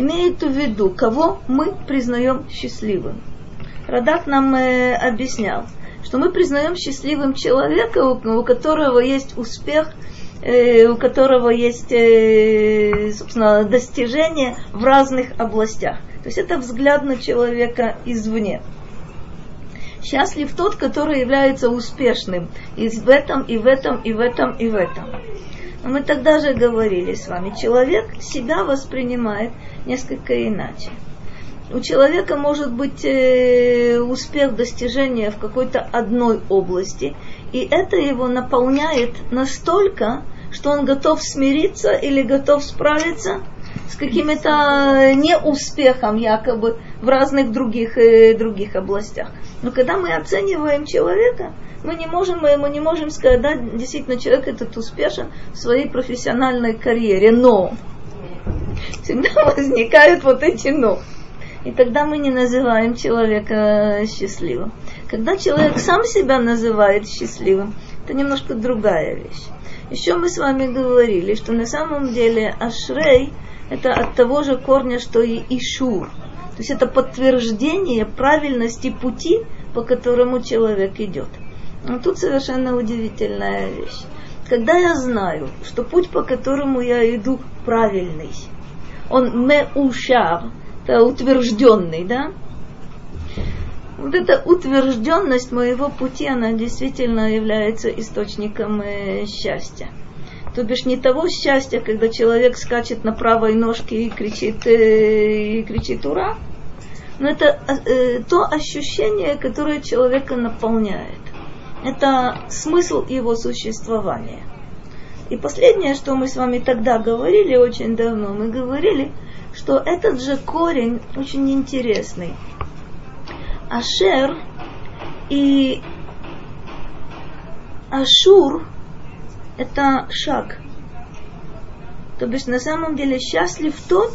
имеет в виду, кого мы признаем счастливым. Радак нам э, объяснял, что мы признаем счастливым человека, у, у которого есть успех, э, у которого есть, э, собственно, достижения в разных областях. То есть это взгляд на человека извне. Счастлив тот, который является успешным и в этом, и в этом, и в этом, и в этом. Но мы тогда же говорили с вами, человек себя воспринимает несколько иначе. У человека может быть э, успех достижения в какой-то одной области, и это его наполняет настолько, что он готов смириться или готов справиться с каким-то неуспехом якобы в разных других, э, других областях. Но когда мы оцениваем человека, мы не можем, мы не можем сказать, да, действительно человек этот успешен в своей профессиональной карьере, но всегда возникают вот эти но. И тогда мы не называем человека счастливым. Когда человек сам себя называет счастливым, это немножко другая вещь. Еще мы с вами говорили, что на самом деле Ашрей это от того же корня, что и Ишур. То есть это подтверждение правильности пути, по которому человек идет. Но тут совершенно удивительная вещь. Когда я знаю, что путь, по которому я иду, правильный, он меушав, это утвержденный, да? Вот эта утвержденность моего пути, она действительно является источником э, счастья. То бишь не того счастья, когда человек скачет на правой ножке и кричит, э, и кричит «Ура!», но это э, то ощущение, которое человека наполняет. Это смысл его существования. И последнее, что мы с вами тогда говорили очень давно, мы говорили, что этот же корень очень интересный. Ашер и Ашур – это шаг. То бишь на самом деле счастлив тот,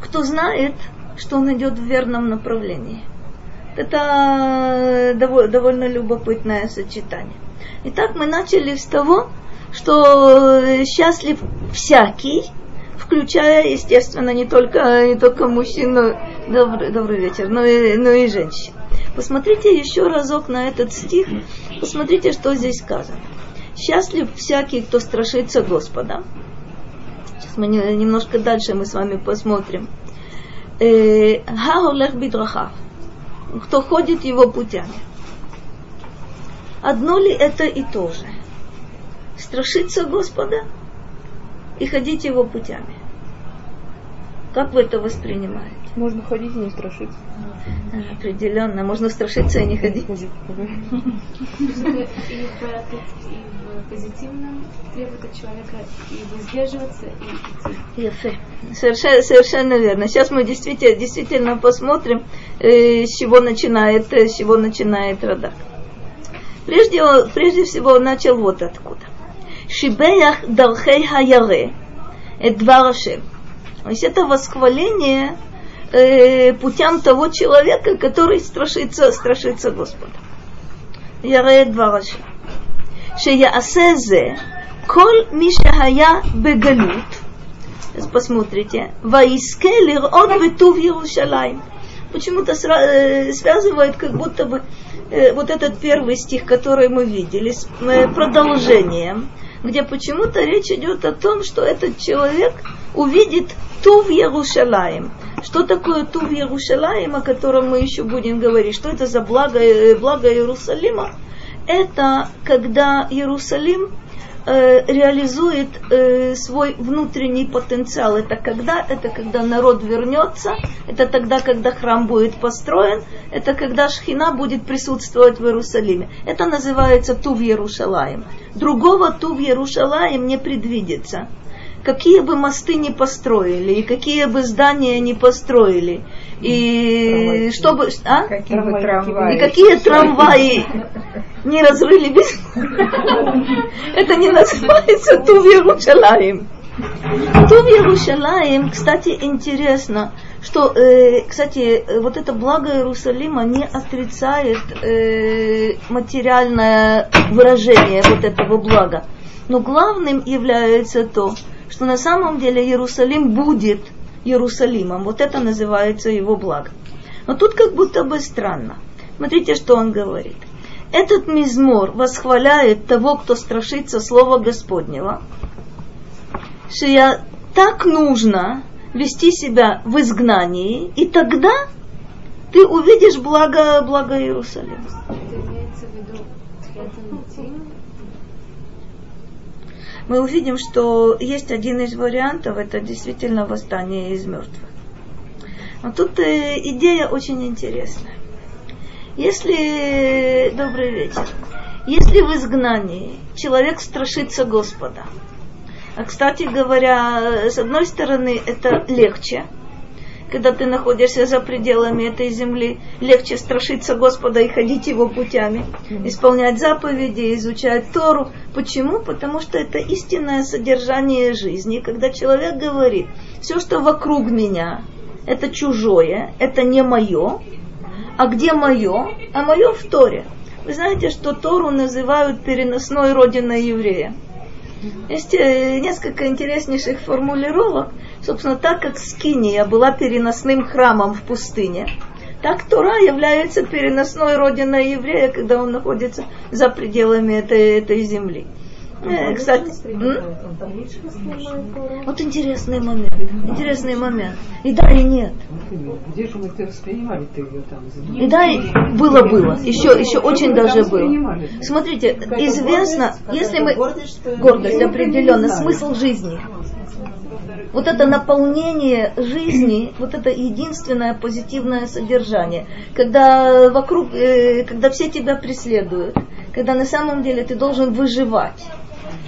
кто знает, что он идет в верном направлении. Это довольно любопытное сочетание. Итак, мы начали с того, что счастлив всякий, включая, естественно, не только, не только мужчин, но, добрый, добрый вечер, но и, но и женщин. Посмотрите еще разок на этот стих, посмотрите, что здесь сказано. Счастлив всякий, кто страшится Господа. Сейчас мы немножко дальше мы с вами посмотрим. Э, Хаолех бидрахав. Кто ходит его путями. Одно ли это и то же? Страшиться Господа и ходить его путями. Как вы это воспринимаете? Можно ходить и не страшиться. Определенно. Можно страшиться и не ходить. И в позитивном требует от человека и сдерживаться, и идти. Совершенно, совершенно верно. Сейчас мы действительно, действительно посмотрим, э, с чего начинает, э, с чего начинает Радак. Прежде, прежде всего он начал вот откуда. Шибеях дархей хаяре. Эдвар Ашем. То есть это восхваление э, путям того человека, который страшится, страшится Господа. יראה את דבר השם. שיעשה זה כל מי שהיה בגלות, אז посмотрите, ויזכה לראות בטוב ירושלים. Почему-то связывает как будто бы э, вот этот первый стих, который мы видели, с э, продолжением, где почему-то речь идет о том, что этот человек увидит Тув Ярушалаем. Что такое Тув Ярушалаем, о котором мы еще будем говорить? Что это за благо, э, благо Иерусалима? Это когда Иерусалим э, реализует э, свой внутренний потенциал. Это когда? Это когда народ вернется, это тогда, когда храм будет построен, это когда Шхина будет присутствовать в Иерусалиме. Это называется Тув Ярушалаем. Другого Тув Ярушалаем не предвидится какие бы мосты не построили, и какие бы здания не построили, и чтобы... А? Какие бы трамваи. И какие трамваи не разрыли без... Это не называется Тув Ярушалаем. Тув Ярушалаем, кстати, интересно, что, э, кстати, вот это благо Иерусалима не отрицает э, материальное выражение вот этого блага. Но главным является то, что на самом деле Иерусалим будет Иерусалимом. Вот это называется его благо. Но тут как будто бы странно. Смотрите, что он говорит. Этот мизмор восхваляет того, кто страшится слова Господнего, что я так нужно вести себя в изгнании, и тогда ты увидишь благо, благо Иерусалима. Мы увидим, что есть один из вариантов, это действительно восстание из мертвых. Но тут э, идея очень интересная. Если, добрый вечер, если в изгнании человек страшится Господа, а, кстати говоря, с одной стороны, это легче, когда ты находишься за пределами этой земли, легче страшиться Господа и ходить Его путями, исполнять заповеди, изучать Тору. Почему? Потому что это истинное содержание жизни, когда человек говорит, все, что вокруг меня, это чужое, это не мое, а где мое? А мое в Торе. Вы знаете, что Тору называют переносной родиной еврея. Есть э, несколько интереснейших формулировок. Собственно, так как Скиния была переносным храмом в пустыне, так Тора является переносной родиной еврея, когда он находится за пределами этой, этой земли. Э, кстати, вот интересный момент, интересный момент. И да, и нет. Где же мы это воспринимали ты ее там? И да, и было, было. Еще, еще очень даже было. Смотрите, известно, если мы... Гордость, определенно, смысл жизни. Вот это наполнение жизни, вот это единственное позитивное содержание, когда вокруг, э, когда все тебя преследуют, когда на самом деле ты должен выживать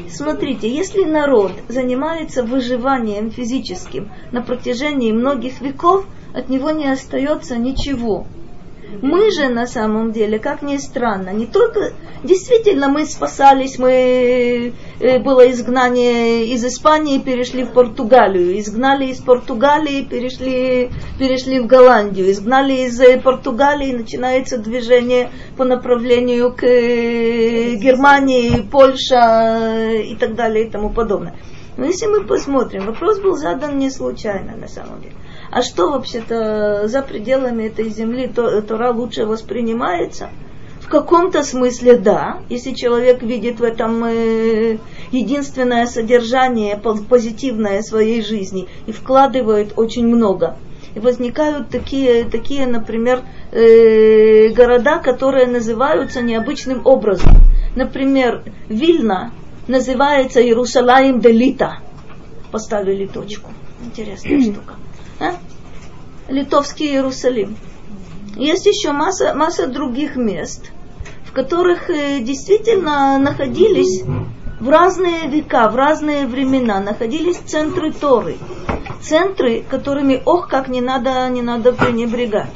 Смотрите, если народ занимается выживанием физическим на протяжении многих веков, от него не остается ничего. Мы же на самом деле, как ни странно, не только действительно мы спасались, мы э, было изгнание из Испании, перешли в Португалию, изгнали из Португалии, перешли, перешли в Голландию, изгнали из э, Португалии, начинается движение по направлению к э, Германии, Польша и так далее и тому подобное. Но если мы посмотрим, вопрос был задан не случайно на самом деле а что вообще-то за пределами этой земли то, Тора лучше воспринимается? В каком-то смысле да, если человек видит в этом э, единственное содержание позитивное своей жизни и вкладывает очень много. И возникают такие, такие например, э, города, которые называются необычным образом. Например, Вильна называется Иерусалим Делита. Поставили точку. Интересная штука. Литовский Иерусалим. Есть еще масса, масса других мест, в которых э, действительно находились в разные века, в разные времена, находились центры Торы. Центры, которыми, ох, как не надо, не надо пренебрегать.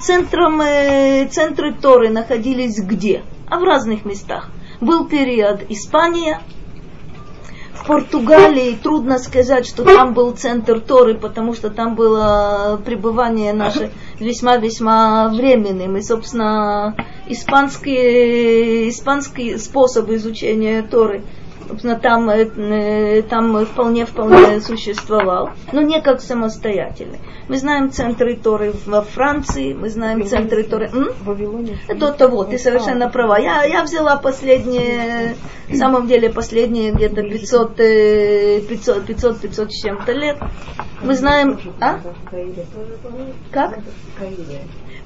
Центром, э, центры Торы находились где? А в разных местах. Был период Испания, Португалии трудно сказать, что там был центр Торы, потому что там было пребывание наше весьма-весьма временным. И, собственно, испанский, испанский способ изучения Торы – собственно, там, э, там вполне, вполне существовал, но не как самостоятельный. Мы знаем центры Торы во Франции, мы знаем центры Торы... Это то вот, ты совершенно права. Я, я взяла последние, на самом деле последние где-то 500, 500, 500, 500 с чем-то лет. Мы знаем... А? Как?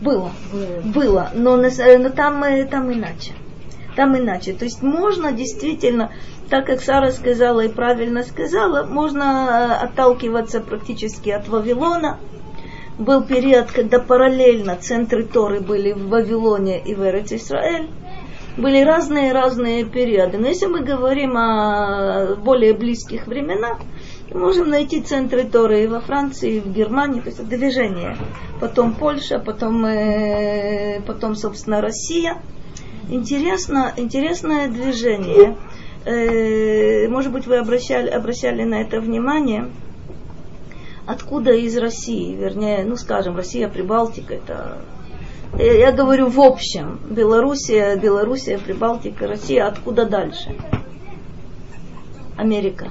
Было, было, но, но там, э, там иначе там иначе. То есть можно действительно так как Сара сказала и правильно сказала, можно э, отталкиваться практически от Вавилона. Был период, когда параллельно центры Торы были в Вавилоне и в Эрец Исраэль. Были разные-разные периоды. Но если мы говорим о более близких временах, можем найти центры Торы и во Франции, и в Германии, то есть движение. Потом Польша, потом, э, потом собственно, Россия. Интересно, интересное движение э, может быть, вы обращали, обращали на это внимание, откуда из России, вернее, ну, скажем, Россия, Прибалтика, это я, говорю в общем, Белоруссия, Белоруссия, Прибалтика, Россия, откуда дальше? Америка.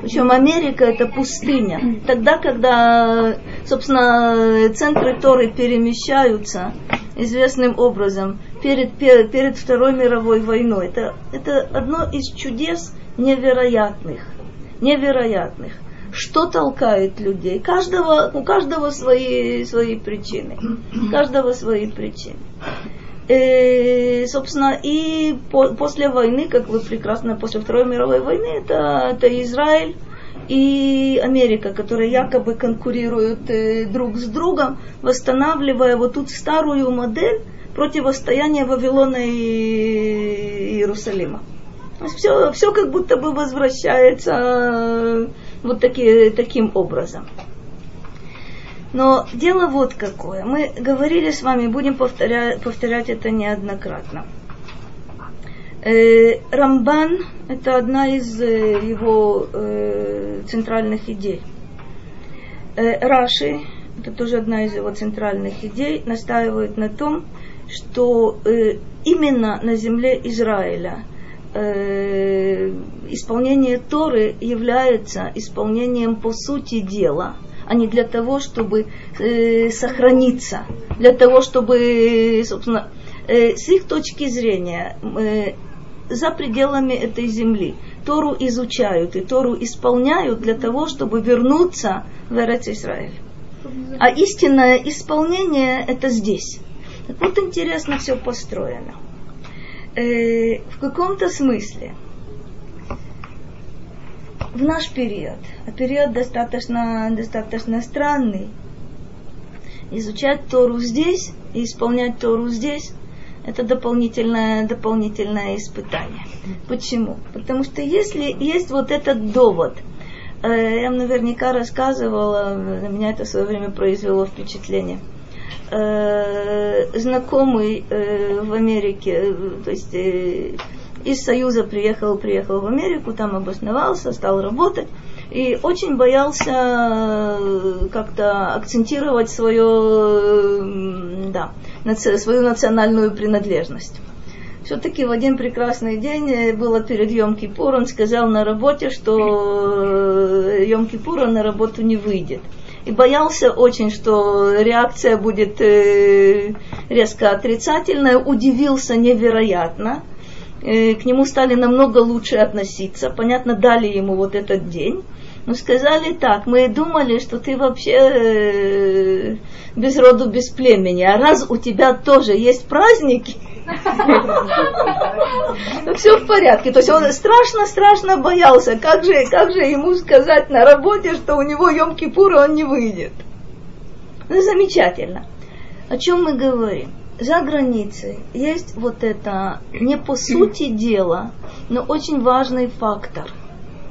Причем Америка это пустыня. Тогда, когда, собственно, центры Торы перемещаются известным образом перед, перед, перед Второй мировой войной, это, это одно из чудес невероятных. Невероятных. Что толкает людей? Каждого, у каждого свои, свои причины. У каждого свои причины. Э, собственно, и по, после войны, как вы прекрасно, после Второй мировой войны, это, это Израиль и Америка, которые якобы конкурируют э, друг с другом, восстанавливая вот тут старую модель противостояния Вавилона и Иерусалима. Все, все как будто бы возвращается э, вот таки, таким образом. Но дело вот какое. Мы говорили с вами, будем повторять, повторять это неоднократно. Э, Рамбан – это одна из э, его центральных идей. Раши – это тоже одна из его центральных идей, настаивает на том, что э, именно на земле Израиля э, исполнение Торы является исполнением по сути дела – а не для того, чтобы э, сохраниться, для того, чтобы, собственно, э, с их точки зрения, э, за пределами этой земли Тору изучают и Тору исполняют для того, чтобы вернуться в Эрец Израиль. А истинное исполнение это здесь. Так вот интересно все построено. Э, в каком-то смысле – в наш период, а период достаточно, достаточно странный, изучать Тору здесь и исполнять Тору здесь, это дополнительное, дополнительное испытание. Почему? Потому что если есть вот этот довод, э, я вам наверняка рассказывала, на меня это в свое время произвело впечатление, э, знакомый э, в Америке, то есть из Союза приехал, приехал в Америку, там обосновался, стал работать. И очень боялся э, как-то акцентировать свое, да, свою национальную принадлежность. Все-таки в один прекрасный день э, было перед Йом-Кипур, он сказал на работе, что э, Йом-Кипур на работу не выйдет и боялся очень, что реакция будет резко отрицательная, удивился невероятно, Э, к нему стали намного лучше относиться. Понятно, дали ему вот этот день. Но сказали так, мы думали, что ты вообще э, без роду, без племени. А раз у тебя тоже есть праздники, все в порядке. То есть он страшно-страшно боялся, как же, как же ему сказать на работе, что у него Йом-Кипур, он не выйдет. Ну, замечательно. О чем мы говорим? за границей есть вот это не по сути дела, но очень важный фактор.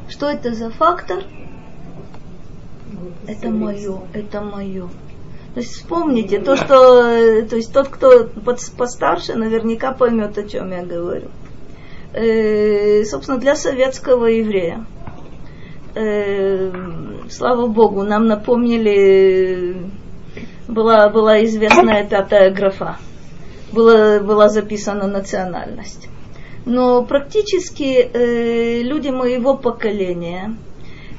Что это за фактор? Это мое, это мое. То есть вспомните то, что, то есть тот, кто постарше, наверняка поймет, о чем я говорю. Э, собственно, для советского еврея. Э, слава Богу, нам напомнили, была, была известная пятая графа было, была записана национальность. Но практически э, люди моего поколения,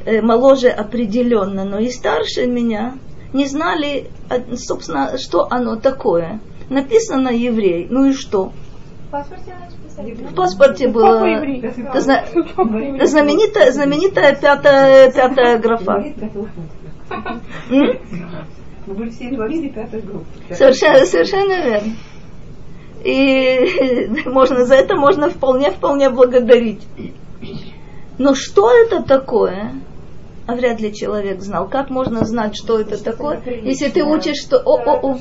э, моложе определенно, но и старше меня, не знали, собственно, что оно такое. Написано еврей, ну и что? В паспорте было знаменитая, знаменитая пятая, пятая графа. Совершенно, совершенно верно. И можно за это можно вполне, вполне благодарить. Но что это такое? А вряд ли человек знал. Как можно знать, что это такое, если ты учишь что? О, о, о.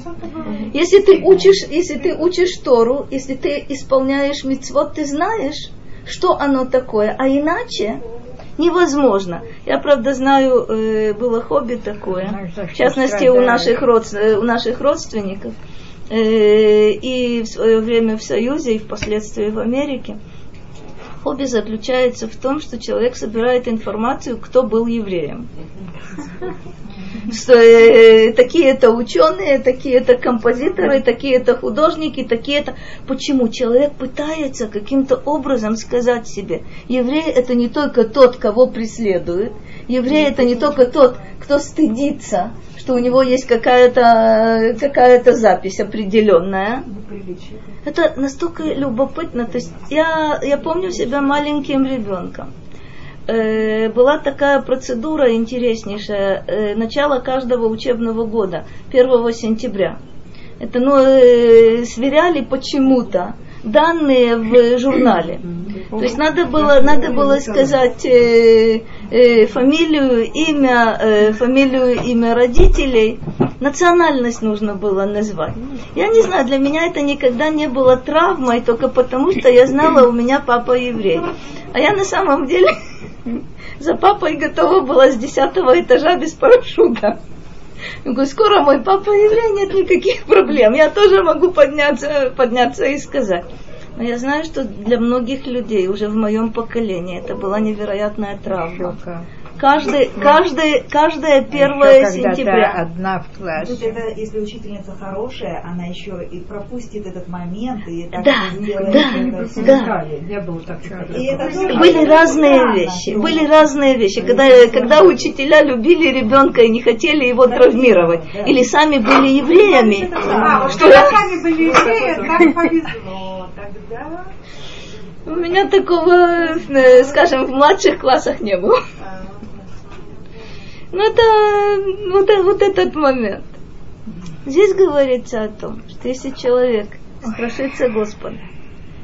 Если ты учишь, если ты учишь Тору, если ты исполняешь мицвод, ты знаешь, что оно такое. А иначе невозможно. Я, правда, знаю, э, было хобби такое, в частности, у наших, род, у наших родственников – Э, и в свое время в Союзе, и впоследствии в Америке. Хобби заключается в том, что человек собирает информацию, кто был евреем. Что э, такие-то ученые, такие-то композиторы, такие-то художники, такие-то... Почему? Человек пытается каким-то образом сказать себе, еврей это не только тот, кого преследует, еврей это не только тот, кто стыдится, что у него есть какая-то какая запись определенная. Это настолько любопытно. То есть я, я помню себя маленьким ребенком. Э, была такая процедура интереснейшая. Э, начало каждого учебного года, 1 сентября. Это ну, э, сверяли почему-то данные в журнале. То есть надо было, надо было сказать э, э, фамилию, имя, э, фамилию, имя родителей, национальность нужно было назвать. Я не знаю, для меня это никогда не было травмой, только потому что я знала, у меня папа еврей. А я на самом деле за папой готова была с десятого этажа без парашюта. Я говорю, скоро мой папа еврей, нет никаких проблем. Я тоже могу подняться, подняться и сказать. Но я знаю, что для многих людей уже в моем поколении это была невероятная травма. Каждый, каждый, каждое первое сентября. одна в классе. Тут это, если учительница хорошая, она еще и пропустит этот момент и так да, сделает да, это да. Не было так И это были разные странно, вещи, что- были разные вещи, когда, когда учителя любили ребенка и не хотели его травмировать, или сами были евреями, А, вот что когда сами были евреи, так повезло. Тогда у меня такого, э, скажем, в младших классах не было. а, Ну это вот, вот этот момент. Здесь говорится о том, что если человек страшится Господа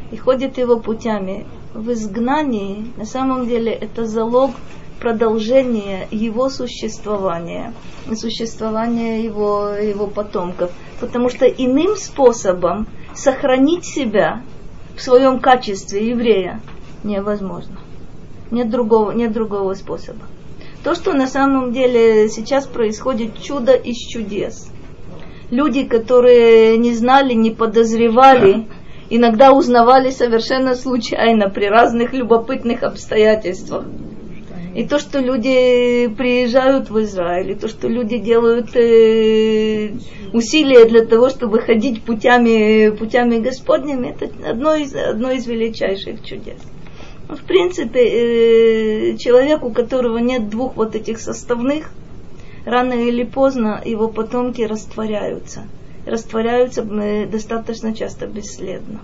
и ходит его путями в изгнании, на самом деле это залог продолжения его существования, существования его, его потомков. Потому что иным способом сохранить себя в своем качестве еврея невозможно. Нет другого, нет другого способа. То, что на самом деле сейчас происходит чудо из чудес. Люди, которые не знали, не подозревали, иногда узнавали совершенно случайно при разных любопытных обстоятельствах. И то, что люди приезжают в Израиль, и то, что люди делают э, усилия для того, чтобы ходить путями, путями Господними, это одно из, одно из величайших чудес. В принципе, э, человек, у которого нет двух вот этих составных, рано или поздно его потомки растворяются. Растворяются э, достаточно часто бесследно.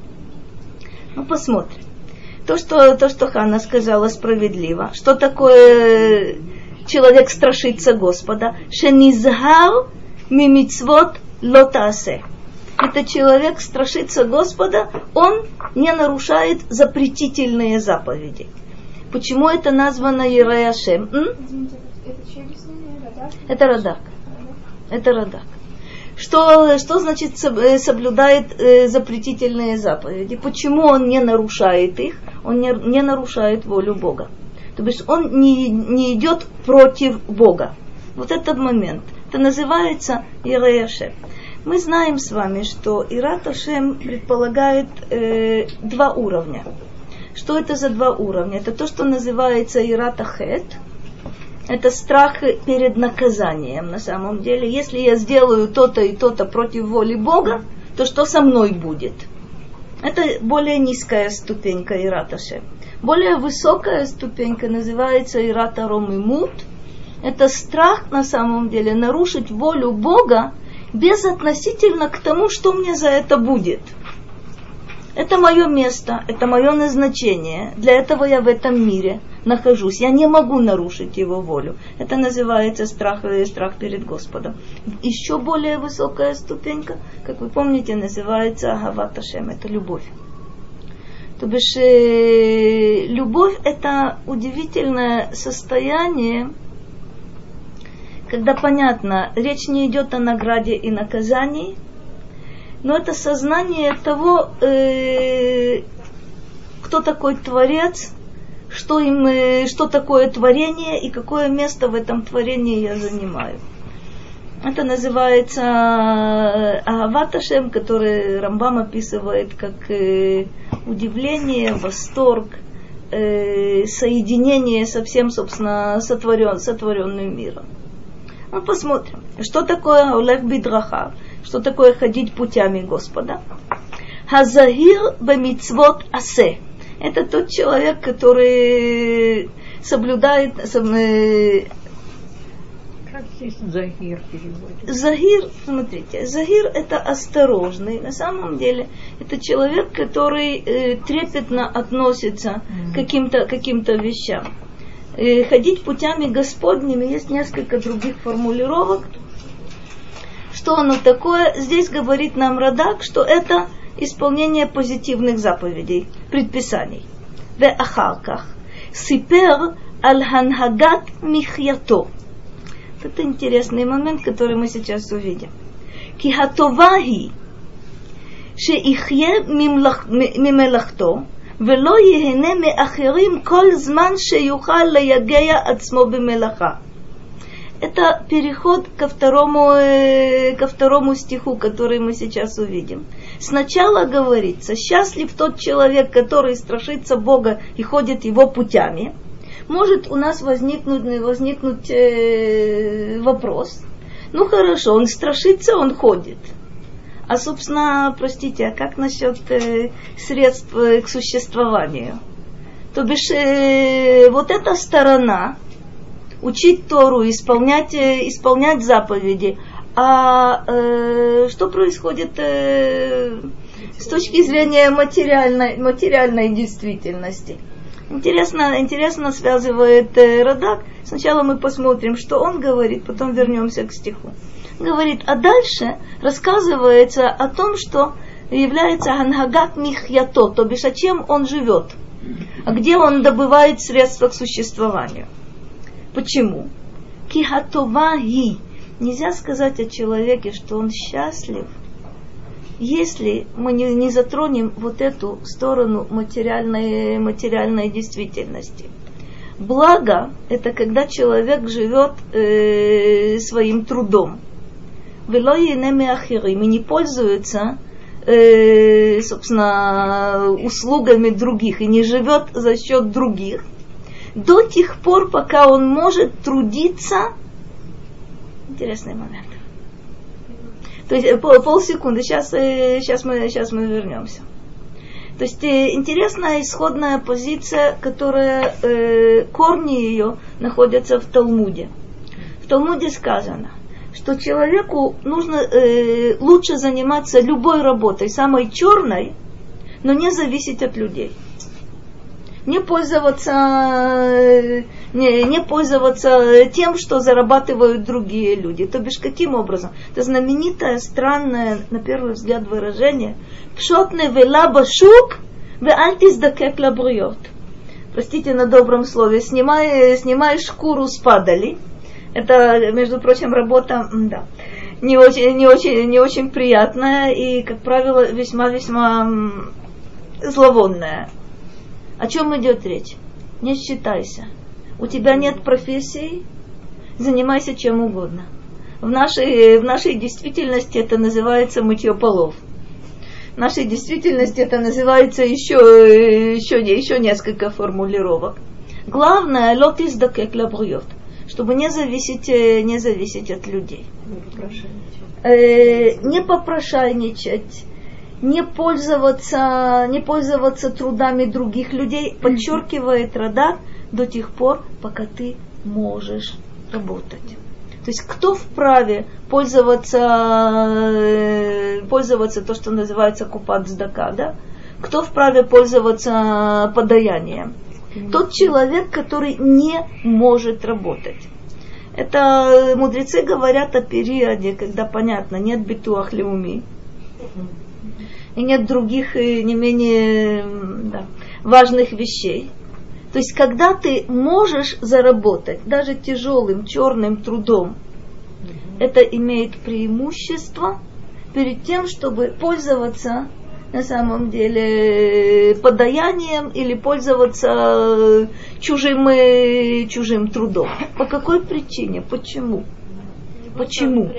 Ну, посмотрим. То, что, то, что Ханна сказала, справедливо. Что такое человек страшится Господа? Шенизгар мимицвот лотасе. Это человек страшится Господа, он не нарушает запретительные заповеди. Почему это названо? Извините, это? Радак? Это Радак. Что, что значит э, соблюдает э, запретительные заповеди? Почему он не нарушает их? Он не, не нарушает волю Бога. То есть он не, не идет против Бога. Вот этот момент. Это называется Иреяшем. Мы знаем с вами, что Ират Ашем предполагает э, два уровня. Что это за два уровня? Это то, что называется Ират Ахет, это страх перед наказанием на самом деле. Если я сделаю то-то и то-то против воли Бога, то что со мной будет? Это более низкая ступенька Ираташе. Более высокая ступенька называется Ирата Ромимут. Это страх на самом деле нарушить волю Бога без относительно к тому, что мне за это будет. Это мое место, это мое назначение. Для этого я в этом мире нахожусь. Я не могу нарушить его волю. Это называется страх, страх перед Господом. Еще более высокая ступенька, как вы помните, называется Агават Ашем. Это любовь. То бишь, э, любовь это удивительное состояние, когда понятно, речь не идет о награде и наказании, но это сознание того, э, кто такой Творец, что, им, э, что такое творение и какое место в этом творении я занимаю. Это называется Агаваташем, который Рамбам описывает как э, удивление, восторг, э, соединение со всем, собственно, сотворен, сотворенным миром. Ну, посмотрим, что такое Олег Бидраха, что такое ходить путями Господа. Хазагир бамицвот асе. Это тот человек, который соблюдает, э, Как здесь Загир переводится? Загир, смотрите, Загир это осторожный. На самом деле это человек, который э, трепетно относится к каким-то каким вещам. Э, ходить путями Господними, есть несколько других формулировок. Что оно такое? Здесь говорит нам Радак, что это исполнение позитивных заповедей, предписаний. В Ахалках. Сипер Аль-Ханхагат михьято. Это интересный момент, который мы сейчас увидим. Кихатовахи шеихе мимелахто ולא ייהנה מאחרים כל זמן שיוכל ליגע עצמו במלאכה. Это переход ко второму, э, ко второму стиху, который мы сейчас увидим. Сначала говорится, счастлив тот человек, который страшится Бога и ходит его путями. Может у нас возникнуть, возникнуть э, вопрос. Ну хорошо, он страшится, он ходит. а, собственно, простите, а как насчет э, средств э, к существованию? То бишь, э, вот эта сторона, учить Тору, исполнять, э, исполнять заповеди. А э, что происходит э, с точки зрения материальной, материальной действительности? Интересно, интересно связывает э, Радак. Сначала мы посмотрим, что он говорит, потом вернемся к стиху. Говорит, а дальше рассказывается о том, что является Ангагат Михьято, то бишь о чем он живет, а где он добывает средства к существованию. Почему? Кихатоваги. Нельзя сказать о человеке, что он счастлив, если мы не, не затронем вот эту сторону материальной, материальной действительности. Благо – это когда человек живет э, своим трудом. Велоинеми ахирим и не пользуется э, собственно, услугами других и не живет за счет других – до тех пор, пока он может трудиться. Интересный момент. То есть пол, полсекунды, сейчас, сейчас, мы, сейчас мы вернемся. То есть интересная исходная позиция, которая э, корни ее находятся в Талмуде. В Талмуде сказано, что человеку нужно э, лучше заниматься любой работой, самой черной, но не зависеть от людей не пользоваться, не, не пользоваться тем, что зарабатывают другие люди. То бишь, каким образом? Это знаменитое, странное, на первый взгляд, выражение. Пшотне велаба шук, ве альтиздакек лабриот. Простите на добром слове, снимай, снимай шкуру с падали. Это, между прочим, работа, да, не очень, не очень, не очень приятная и, как правило, весьма-весьма зловонная. О чем идет речь? Не считайся. У тебя нет профессии, занимайся чем угодно. В нашей, в нашей действительности это называется мытье полов. В нашей действительности это называется еще, еще, еще несколько формулировок. Главное, лот из чтобы не зависеть, не зависеть от людей. Не э, не попрошайничать не пользоваться, не пользоваться трудами других людей, подчеркивает Радак до тех пор, пока ты можешь работать. То есть кто вправе пользоваться, э, пользоваться то, что называется купат сдака, да? Кто вправе пользоваться подаянием? Тот человек, который не может работать. Это мудрецы говорят о периоде, когда, понятно, нет битуах леуми, и нет других э, не менее да, важных вещей. То есть, когда ты можешь заработать даже тяжелым черным трудом, это имеет преимущество перед тем, чтобы пользоваться на самом деле подаянием или пользоваться чужим, э, чужим трудом. По какой причине? Почему? Почему?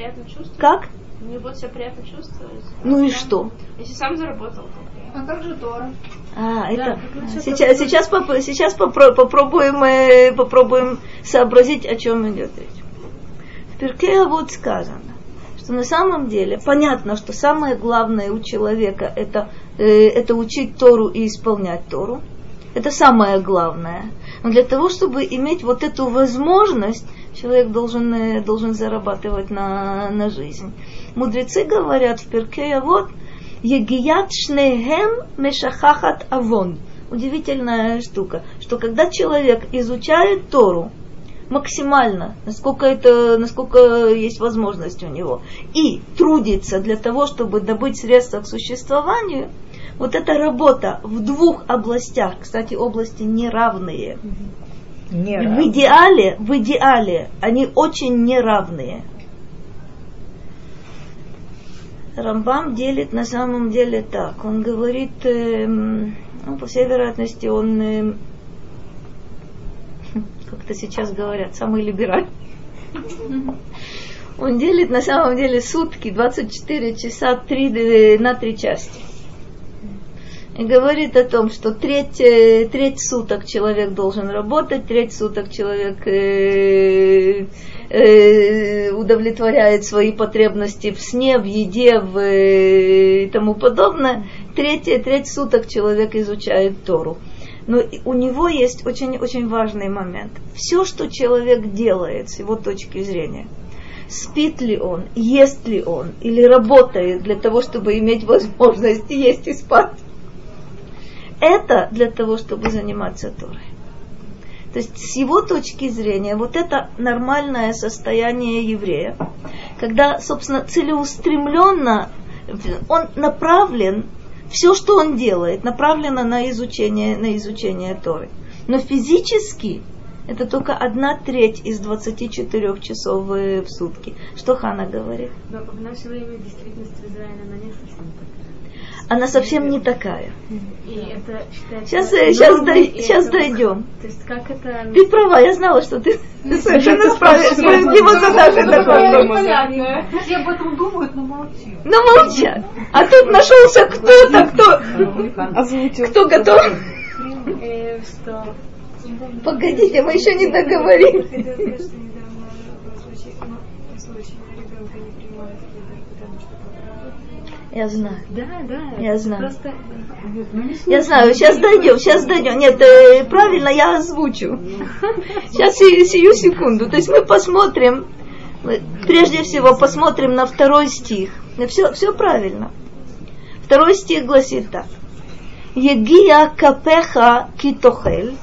Как? Мне будет себя приятно чувствовать. Ну и что? Если сам заработал, то А как же Тора? А, это насчет сейчас, сейчас, поп- сейчас попро- попробуем, э, попробуем сообразить, о чем идет речь. В Перке вот сказано, что на самом деле понятно, что самое главное у человека это, э, это учить Тору и исполнять Тору. Это самое главное. Но для того, чтобы иметь вот эту возможность, человек должен, э, должен зарабатывать на, на жизнь. Мудрецы говорят в Перке вот Егият шнехем мешахахат авон. Удивительная штука, что когда человек изучает Тору максимально, насколько это, насколько есть возможность у него, и трудится для того, чтобы добыть средства к существованию, вот эта работа в двух областях, кстати, области неравные, Не в идеале, в идеале они очень неравные. Рамбам делит на самом деле так. Он говорит, эм, ну, по всей вероятности, он, как это сейчас говорят, самый либеральный. Он делит на самом деле сутки, 24 часа три, э, на три части. И говорит о том, что треть, э, треть суток человек должен работать, треть суток человек э, э, удовлетворяет свои потребности в сне, в еде в, э, и тому подобное. Третья, треть суток человек изучает Тору. Но у него есть очень-очень важный момент. Все, что человек делает с его точки зрения, спит ли он, ест ли он или работает для того, чтобы иметь возможность есть и спать, это для того, чтобы заниматься Торой. То есть с его точки зрения вот это нормальное состояние еврея, когда, собственно, целеустремленно он направлен, все, что он делает, направлено на изучение, на изучение Торы. Но физически это только одна треть из 24 часов в сутки. Что Хана говорит? Но в наше время действительность в Израиле, она. Она совсем не такая. Это Сейчас, э, сейчас, нормой, дой- сейчас это- дойдем. То есть как это... Ты права, я знала, что ты совершенно справ- справедливо задашь этот вопрос. Все об этом думают, но молчат. Но молчат. А тут нашелся кто-то, кто, Озвучил. кто готов. э, что Погодите, мы еще не договорили. Хотела сказать, что недавно был случай, ну, случай, ребенка не принимают в Кедр, потому что папа Я знаю. Да, да. Я знаю. Просто Я знаю, сейчас дойдем, сейчас дойдем. Нет, э, правильно, я озвучу. Сейчас сию, сию секунду. То есть мы посмотрим, мы прежде всего посмотрим на второй стих. Все, все правильно. Второй стих гласит так. Егия капеха китохель,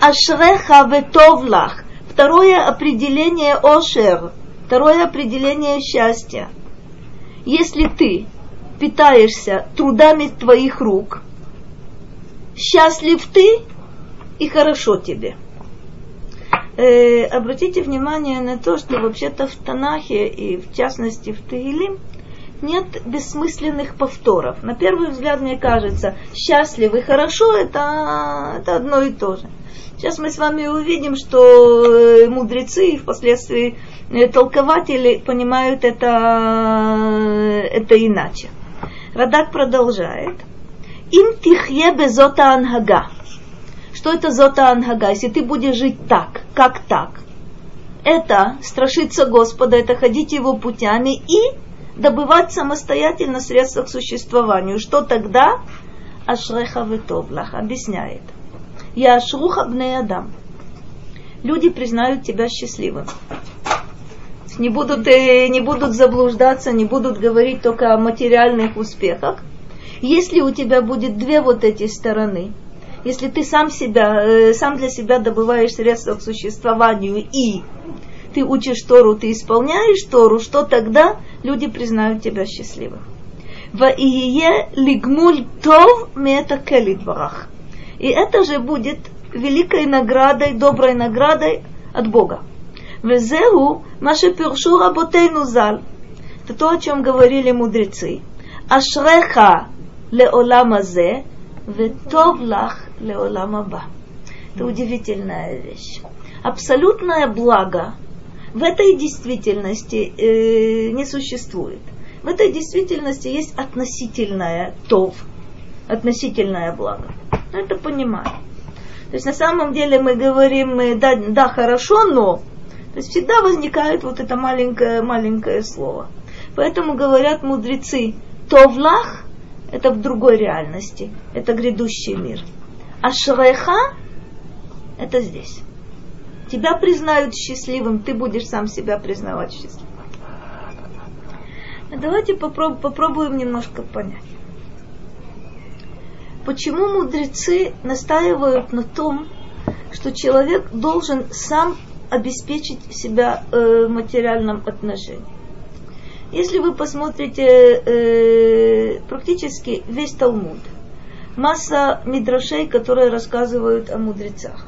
ашреха ветовлах. Второе определение ошер, второе определение счастья. Если ты питаешься трудами твоих рук, счастлив ты и хорошо тебе. Э, обратите внимание на то, что вообще-то в Танахе и в частности в Таилим нет бессмысленных повторов. На первый взгляд мне кажется, счастлив и хорошо это, это одно и то же. Сейчас мы с вами увидим, что э, мудрецы и впоследствии э, толкователи понимают это, это иначе. Радак продолжает. Им тихье безота анхага. Что это зота анхага? Если ты будешь жить так, как так, это страшиться Господа, это ходить его путями и добывать самостоятельно средства к существованию. Что тогда? Ашреха ветовлах объясняет. Я ашруха бней адам. Люди признают тебя счастливым. Не будут, э, не будут заблуждаться, не будут говорить только о материальных успехах. Если у тебя будет две вот эти стороны, если ты сам себя, э, сам для себя добываешь средства к существованию и ты учишь Тору, ты исполняешь Тору, что тогда люди признают тебя счастливым. Ваие лигмуль тов мета келидварах. И это же будет великой наградой, доброй наградой от Бога. Везеу маше пиршу работейну зал. Это то, о чем говорили мудрецы. Ашреха леолам азе, ветов лах леолам аба. Это удивительная вещь. Абсолютное благо в этой действительности э, не существует. В этой действительности есть относительное тов. относительное благо. Ну, это понимаем. То есть на самом деле мы говорим, э, да, да, хорошо, но. То есть всегда возникает вот это маленькое, маленькое слово. Поэтому говорят мудрецы, товлах – это в другой реальности, это грядущий мир. А шреха – это здесь. Тебя признают счастливым, ты будешь сам себя признавать счастливым. Давайте попроб- попробуем немножко понять почему мудрецы настаивают на том, что человек должен сам обеспечить себя э, в материальном отношении. Если вы посмотрите э, практически весь Талмуд, масса мидрашей, которые рассказывают о мудрецах.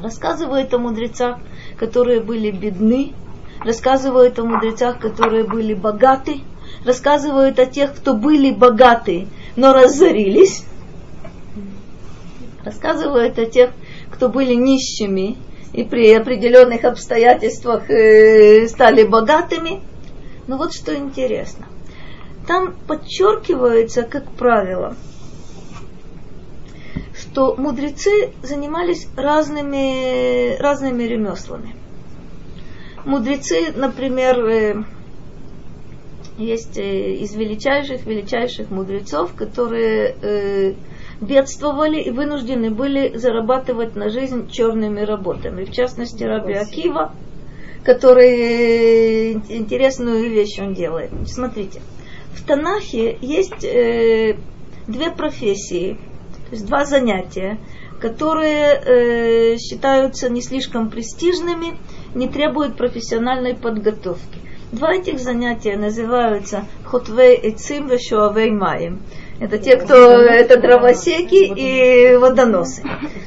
Рассказывают о мудрецах, которые были бедны, рассказывают о мудрецах, которые были богаты, рассказывают о тех, кто были богаты, но разорились. Рассказывают о тех, кто были нищими и при определенных обстоятельствах э, стали богатыми. Но вот что интересно. Там подчеркивается, как правило, что мудрецы занимались разными, разными ремеслами. Мудрецы, например, э, есть э, из величайших, величайших мудрецов, которые бедствовали и вынуждены были зарабатывать на жизнь черными работами. В частности, Раби Акива, который э, интересную вещь он делает. Смотрите, в Танахе есть э, две профессии, то есть два занятия, которые э, считаются не слишком престижными, не требуют профессиональной подготовки. Два этих занятия называются хотвей эцим вешуавей маем. Это те, кто это дровосеки и водоносы.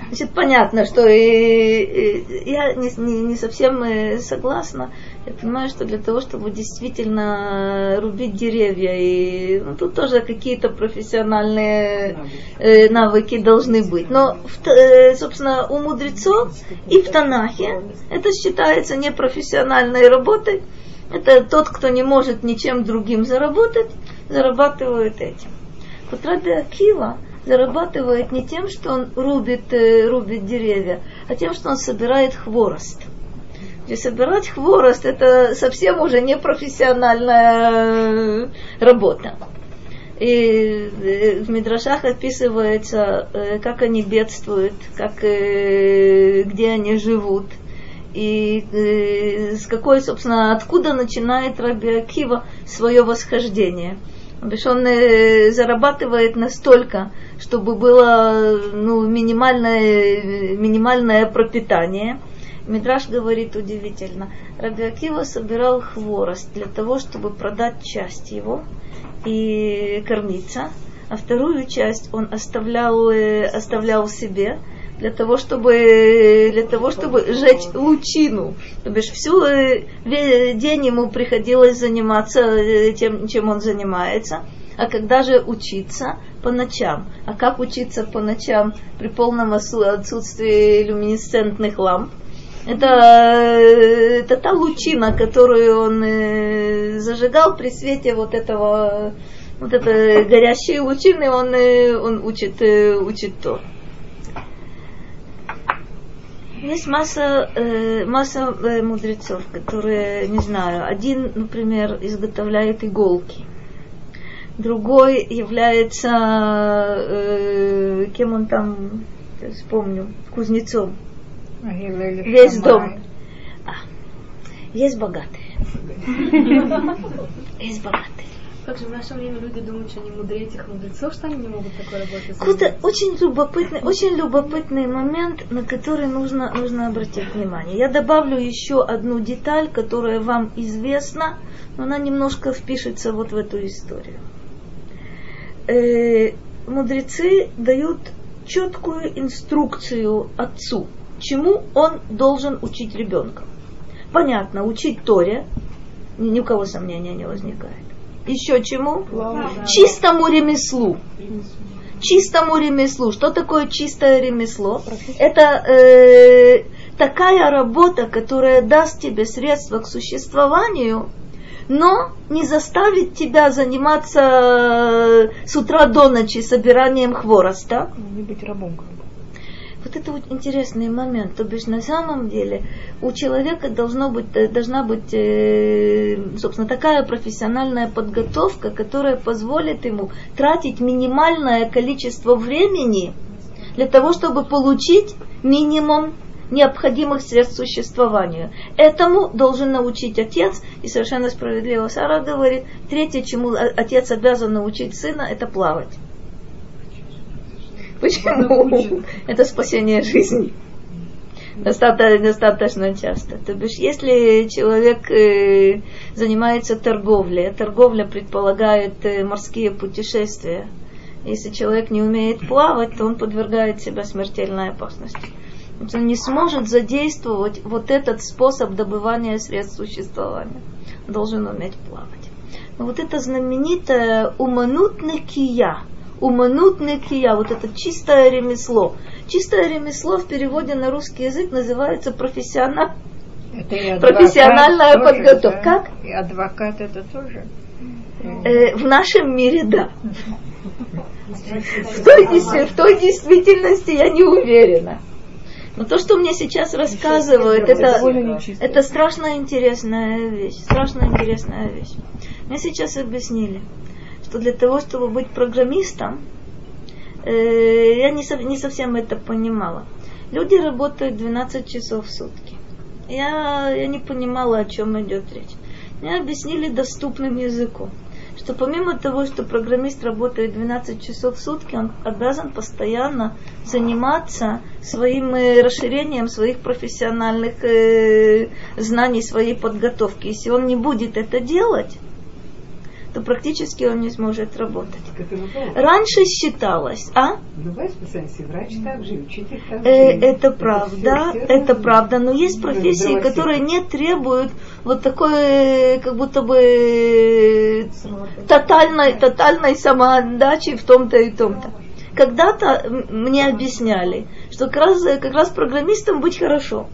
Значит, понятно, что и, и, я не, не, не совсем э, согласна. Я понимаю, что для того, чтобы действительно рубить деревья, и ну, тут тоже какие-то профессиональные э, навыки должны быть. Но, в, э, собственно, у мудрецов и в Танахе это считается непрофессиональной работой. Это тот, кто не может ничем другим заработать, зарабатывает этим. Раби Акива зарабатывает не тем, что он рубит, э, рубит деревья, а тем, что он собирает хворост. И собирать хворост это совсем уже не профессиональная работа. И э, в Мидрашах описывается, э, как они бедствуют, как, где они живут – и э, с какой, собственно, откуда начинает Раби Акива свое восхождение. Потому он э, зарабатывает настолько, чтобы было ну, минимальное, минимальное пропитание. Мидраш говорит удивительно. Раби Акива собирал хворост для того, чтобы продать часть его и кормиться, а вторую часть он оставлял, э, оставлял себе, для того, чтобы, для того, чтобы сжечь лучину. То бишь всю э, день ему приходилось заниматься э, тем, чем он занимается. А когда же учиться по ночам? А как учиться по ночам при полном отсутствии люминесцентных ламп? Это, э, это та лучина, которую он зажигал при свете вот этого, вот этой горящей лучины, он, он учит, учит то. Есть масса, э, масса э, мудрецов, которые, не знаю, один, например, изготовляет иголки, другой является, э, кем он там, вспомню, кузнецом. Весь дом. А, есть богатые. Есть богатые. Как же в наше время люди думают, что они мудрее этих мудрецов, что они не могут такой работать? Какой-то очень любопытный, очень любопытный момент, на который нужно, нужно обратить внимание. Я добавлю еще одну деталь, которая вам известна, но она немножко впишется вот в эту историю. Э, мудрецы дают четкую инструкцию отцу, чему он должен учить ребенка. Понятно, учить Торе, ни у кого сомнения не возникает еще чему? Чистому ремеслу. Чистому ремеслу. Что такое чистое ремесло? Это э, такая работа, которая даст тебе средства к существованию, но не заставить тебя заниматься э, с утра до ночи собиранием хвороста. Не быть рабом. Это вот интересный момент. То бишь на самом деле у человека должно быть, э, должна быть, э, собственно, такая профессиональная подготовка, которая позволит ему тратить минимальное количество времени для того, чтобы получить минимум необходимых средств существованию. Этому должен научить отец, и совершенно справедливо Сара говорит, третье, чему отец обязан научить сына, это плавать. Почему? Это спасение жизни. Достаточно, часто. То бишь, если человек э, занимается торговлей, торговля предполагает э, морские путешествия, если человек не умеет плавать, то он подвергает себя смертельной опасности. Он не сможет задействовать вот этот способ добывания средств существования. Он должен уметь плавать. Но вот это знаменитое уманутный кия, уманутный кия, вот это чистое ремесло. Чистое ремесло в переводе на русский язык называется профессионал, Это и профессиональная тоже, подготовка. да? Как? И адвокат это тоже. Э, в нашем мире да. В той, в той действительности я не уверена. Но то, что мне сейчас рассказывают, это, это страшно интересная вещь. Страшно интересная вещь. Мне сейчас объяснили, что для того, чтобы быть программистом, э, я не, сов- не совсем это понимала. Люди работают 12 часов в сутки. Я, я не понимала, о чем идет речь. Мне объяснили доступным языком, что помимо того, что программист работает 12 часов в сутки, он обязан постоянно заниматься своим э, расширением своих профессиональных э, знаний, своей подготовки. Если он не будет это делать, то практически он не сможет работать. Раньше считалось, а? Врач так же, и учитель. Э, это правда, это правда, но есть профессии, которые не требуют вот такой, э, как будто бы э, тотальной, тотальной самоотдачи в том-то и том-то. Когда-то мне объясняли, что как раз, как раз программистом быть хорошо.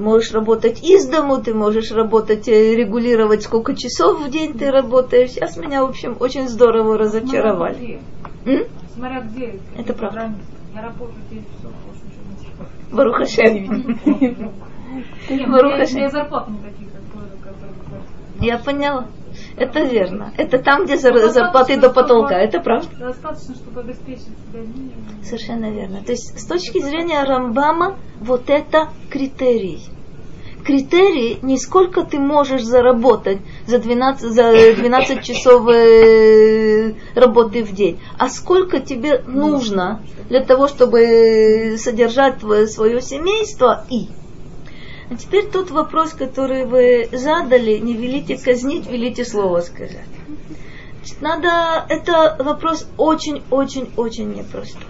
Ты можешь работать из дому, ты можешь работать, э, регулировать, сколько часов в день ты работаешь. Сейчас меня, в общем, очень здорово разочаровали. М? Смотря где. Это правда. Программист. Я работаю 9 часов, больше ничего не делаю. Барухашем. Нет, Барух у меня- у Хашем. меня зарплат не таких, которые- которые- Я поняла. Это верно. Это там, где зар- зарплаты до потолка. Это правда. Достаточно, чтобы обеспечить себя минимум. Совершенно верно. То есть с точки зрения Рамбама вот это критерий. Критерий не сколько ты можешь заработать за 12, за 12 часов э, работы в день, а сколько тебе нужно для того, чтобы содержать твое- свое семейство и. А теперь тот вопрос, который вы задали, не велите казнить, велите слово сказать. Надо, это вопрос очень-очень-очень непростой.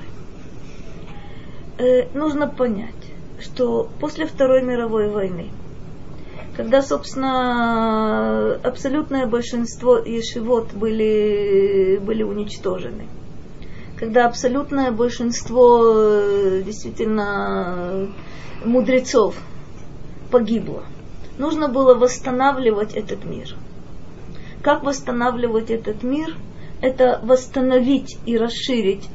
Э, нужно понять, что после Второй мировой войны, когда, собственно, абсолютное большинство ешивот были, были уничтожены, когда абсолютное большинство э, действительно мудрецов погибло, нужно было восстанавливать этот мир. Как восстанавливать этот мир? Это восстановить и расширить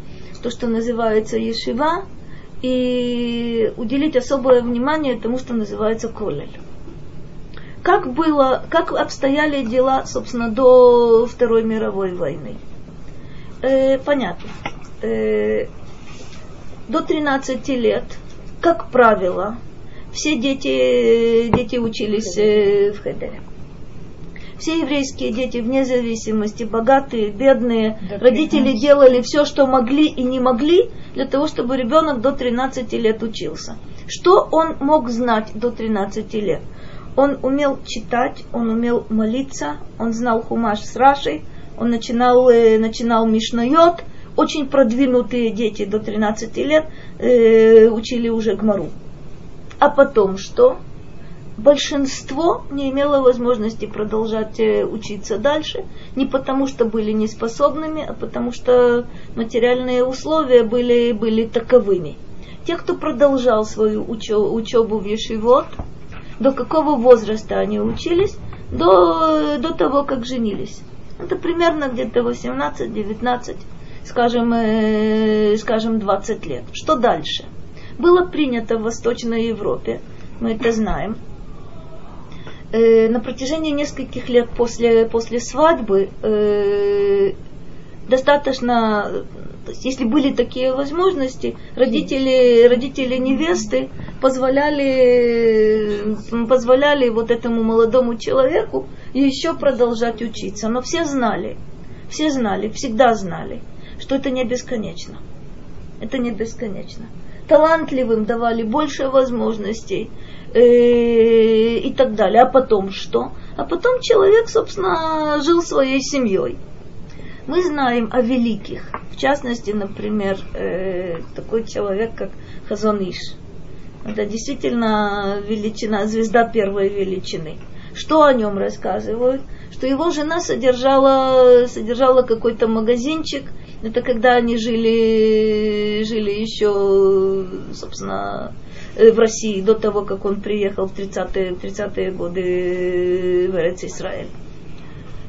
то, что называется ешива, и уделить особое внимание тому, что называется колель. Как было, как обстояли дела, собственно, до Второй мировой войны? Э, понятно. Э, до 13 лет, как правило, все дети, дети учились э, в Хедере. Все еврейские дети, вне зависимости, богатые, бедные, До родители 13. делали все, что могли и не могли, для того, чтобы ребенок до 13 лет учился. Что он мог знать до 13 лет? Он умел читать, он умел молиться, он знал хумаш с Рашей, он начинал, э, начинал Мишнайот. Очень продвинутые дети до 13 лет э, учили уже Гмару. А потом что? Большинство не имело возможности продолжать э, учиться дальше, не потому что были неспособными, а потому что материальные условия были, были таковыми. Те, кто продолжал свою учебу в Ешивот, До какого возраста они учились? До, до того, как женились. Это примерно где-то 18-19, скажем, э, скажем, 20 лет. Что дальше? Было принято в Восточной Европе, мы это знаем, э, на протяжении нескольких лет после, после свадьбы э, достаточно, то есть, если были такие возможности, родители, родители невесты позволяли, позволяли вот этому молодому человеку еще продолжать учиться. Но все знали, все знали, всегда знали, что это не бесконечно. Это не бесконечно. Талантливым давали больше возможностей э, и так далее. А потом что? А потом человек, собственно, жил своей семьей. Мы знаем о великих. В частности, например, э, такой человек, как Хазон Иш. Это действительно величина, звезда первой величины. Что о нем рассказывают? Что его жена содержала, содержала какой-то магазинчик. Это когда они жили, жили еще, собственно, э, в России до того, как он приехал в 30-е, 30-е годы в Эрец Израиль.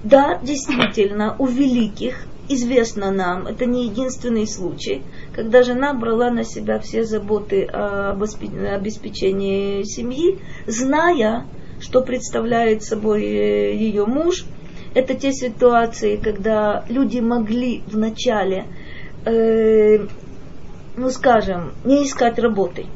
Да, действительно, у великих известно нам, это не единственный случай, когда жена брала на себя все заботы об обеспечении семьи, зная, что представляет собой э, ее муж. Это те ситуации, когда люди могли вначале, э, ну скажем, не искать работы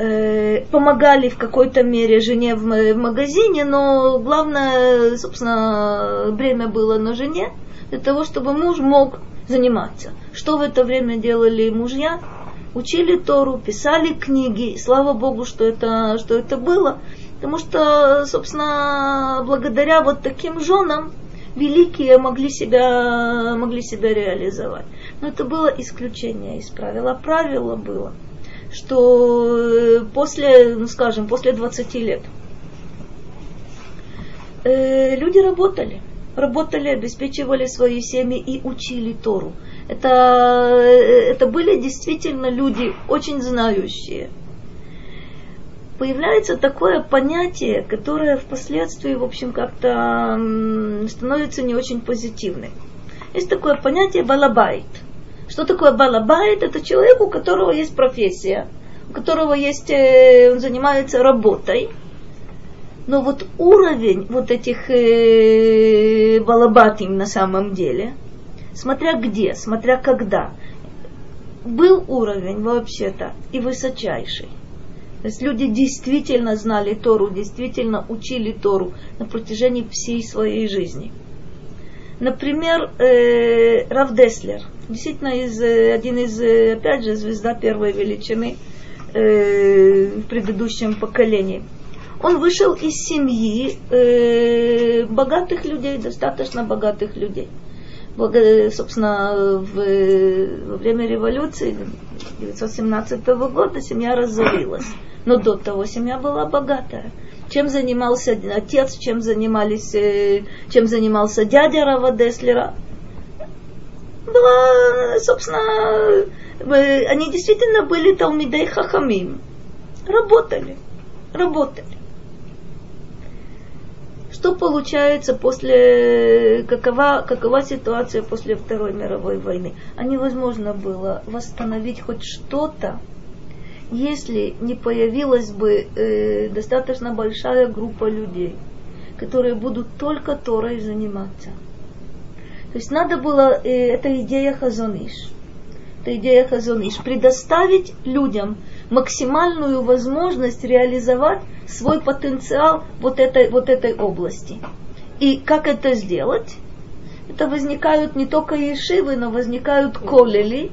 э, помогали в какой-то мере жене в, в магазине, но главное, собственно, время было на жене для того, чтобы муж мог заниматься. Что в это время делали мужья? Учили Тору, писали книги. Слава Богу, что это, что это было. Потому что, собственно, благодаря вот таким женам великие могли себя, могли себя реализовать. Но это было исключение из правила. Правило было – что э, после, ну скажем, после 20 лет э, люди работали. Работали, обеспечивали свои семьи и учили Тору. Это, это были действительно люди очень знающие. Появляется такое понятие, которое впоследствии, в общем, как-то становится не очень позитивным. Есть такое понятие балабайт – что такое балабайт? Это человек, у которого есть профессия, у которого есть, э, он занимается работой. Но вот уровень вот этих э, балабатим на самом деле, смотря где, смотря когда, был уровень вообще-то и высочайший. То есть люди действительно знали Тору, действительно учили Тору на протяжении всей своей жизни. Например, э, Рав Деслер, действительно из, э, один из, э, опять же, звезда первой величины э, в предыдущем поколении. Он вышел из семьи э, богатых людей, достаточно богатых людей. Собственно, в, во время революции 1917 года семья разорилась. Но до того семья была богатая чем занимался отец, чем, занимались, э, чем занимался дядя Рава Деслера. Было, собственно, они действительно были Талмидей Хахамим. Работали, работали. Что получается после, какова, какова ситуация после Второй мировой войны? А невозможно было восстановить хоть что-то, если не появилась бы э, достаточно большая группа людей, которые будут только Торой заниматься. То есть надо было, э, это идея Хазониш, это идея Хазониш, предоставить людям максимальную возможность реализовать свой потенциал вот этой, вот этой области. И как это сделать? Это возникают не только ешивы, но возникают колели,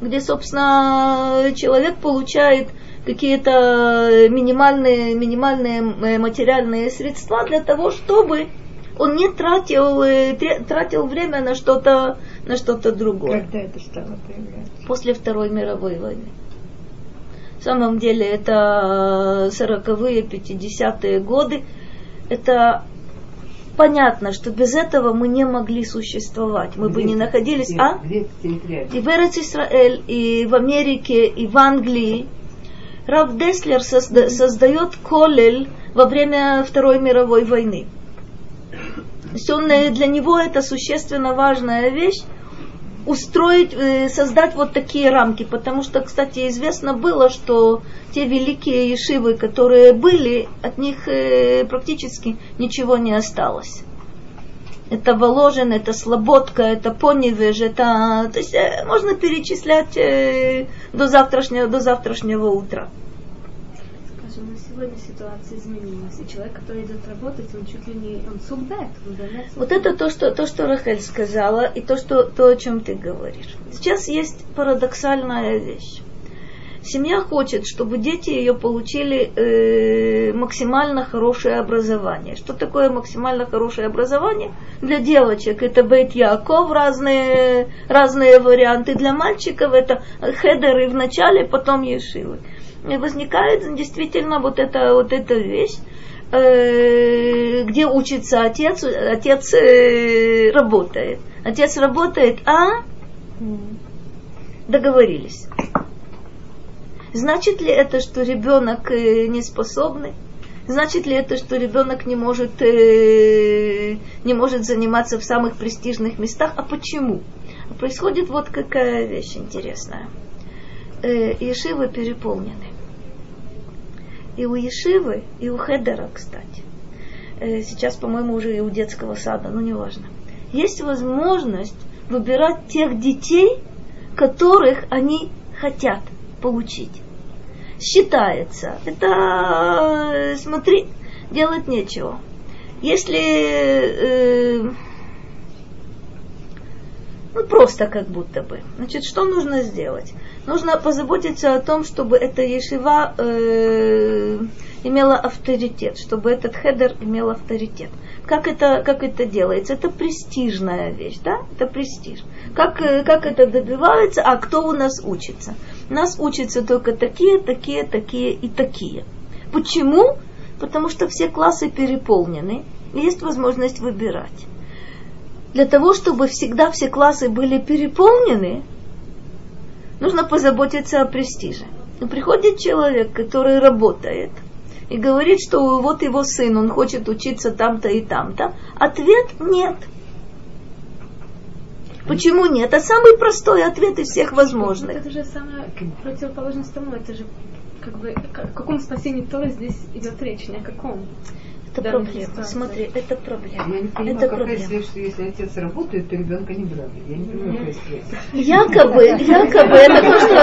где, собственно, человек получает какие-то минимальные, минимальные э, материальные средства для того, чтобы он не тратил, э, тратил время на что-то, на что-то другое. Когда это стало появляться? После Второй мировой войны. Самом деле это 40-е, 50-е годы. Это понятно, что без этого мы не могли существовать. Мы где, бы не находились... Где, а? Где и в Эрец Исраэль, и в Америке, и в Англии. Рав Деслер созда- создает колель во время Второй мировой войны. То есть он, э, для него это существенно важная вещь, устроить, э, создать вот такие рамки, потому что, кстати, известно было, что те великие ешивы, которые были, от них э, практически ничего не осталось. Это Воложен, это Слободка, это Поневеж, это... То есть э, можно перечислять до, завтрашнего, до завтрашнего утра. Сегодня ситуация изменилась, и человек, который идет работать, он чуть ли не, он субдает, он Вот это то, что, то, что Рахель сказала, и то, что, то, о чем ты говоришь. Сейчас есть парадоксальная вещь. Семья хочет, чтобы дети ее получили э, максимально хорошее образование. Что такое максимально хорошее образование? Для девочек это Бейт Яков, разные, разные варианты. Для мальчиков это хедеры в начале, потом ешивы. И возникает действительно вот эта, вот эта вещь, э, где учится отец, отец э, работает. Отец работает, а договорились. Значит ли это, что ребенок э, не способный? Значит ли это, что ребенок не может, э, не может заниматься в самых престижных местах? А почему? Происходит вот какая вещь интересная. Э, ешивы переполнены. И у Ешивы, и у Хедера, кстати. Э, сейчас, по-моему, уже и у детского сада, но неважно. Есть возможность выбирать тех детей, которых они хотят получить. Считается. Это, э, смотри, делать нечего. Если э, ну, просто как будто бы. Значит, что нужно сделать? Нужно позаботиться о том, чтобы эта ешива э, имела авторитет, чтобы этот хедер имел авторитет. Как это, как это делается? Это престижная вещь, да? Это престиж. Как, э, как это добивается? А кто у нас учится? У нас учатся только такие, такие, такие и такие. Почему? Потому что все классы переполнены, и есть возможность выбирать для того, чтобы всегда все классы были переполнены, нужно позаботиться о престиже. Но приходит человек, который работает, и говорит, что вот его сын, он хочет учиться там-то и там-то. Ответ нет. Почему нет? А самый простой ответ из всех возможных. Это же самая противоположность тому, это же как бы о каком спасении Торы здесь идет речь, не о каком. Это проблема. ситуации. Смотри, это проблема. Я не понимаю, Это какая проблема. связь, что если отец работает, то ребенка не брали. Я не понимаю, какая связь. Якобы, якобы это то, что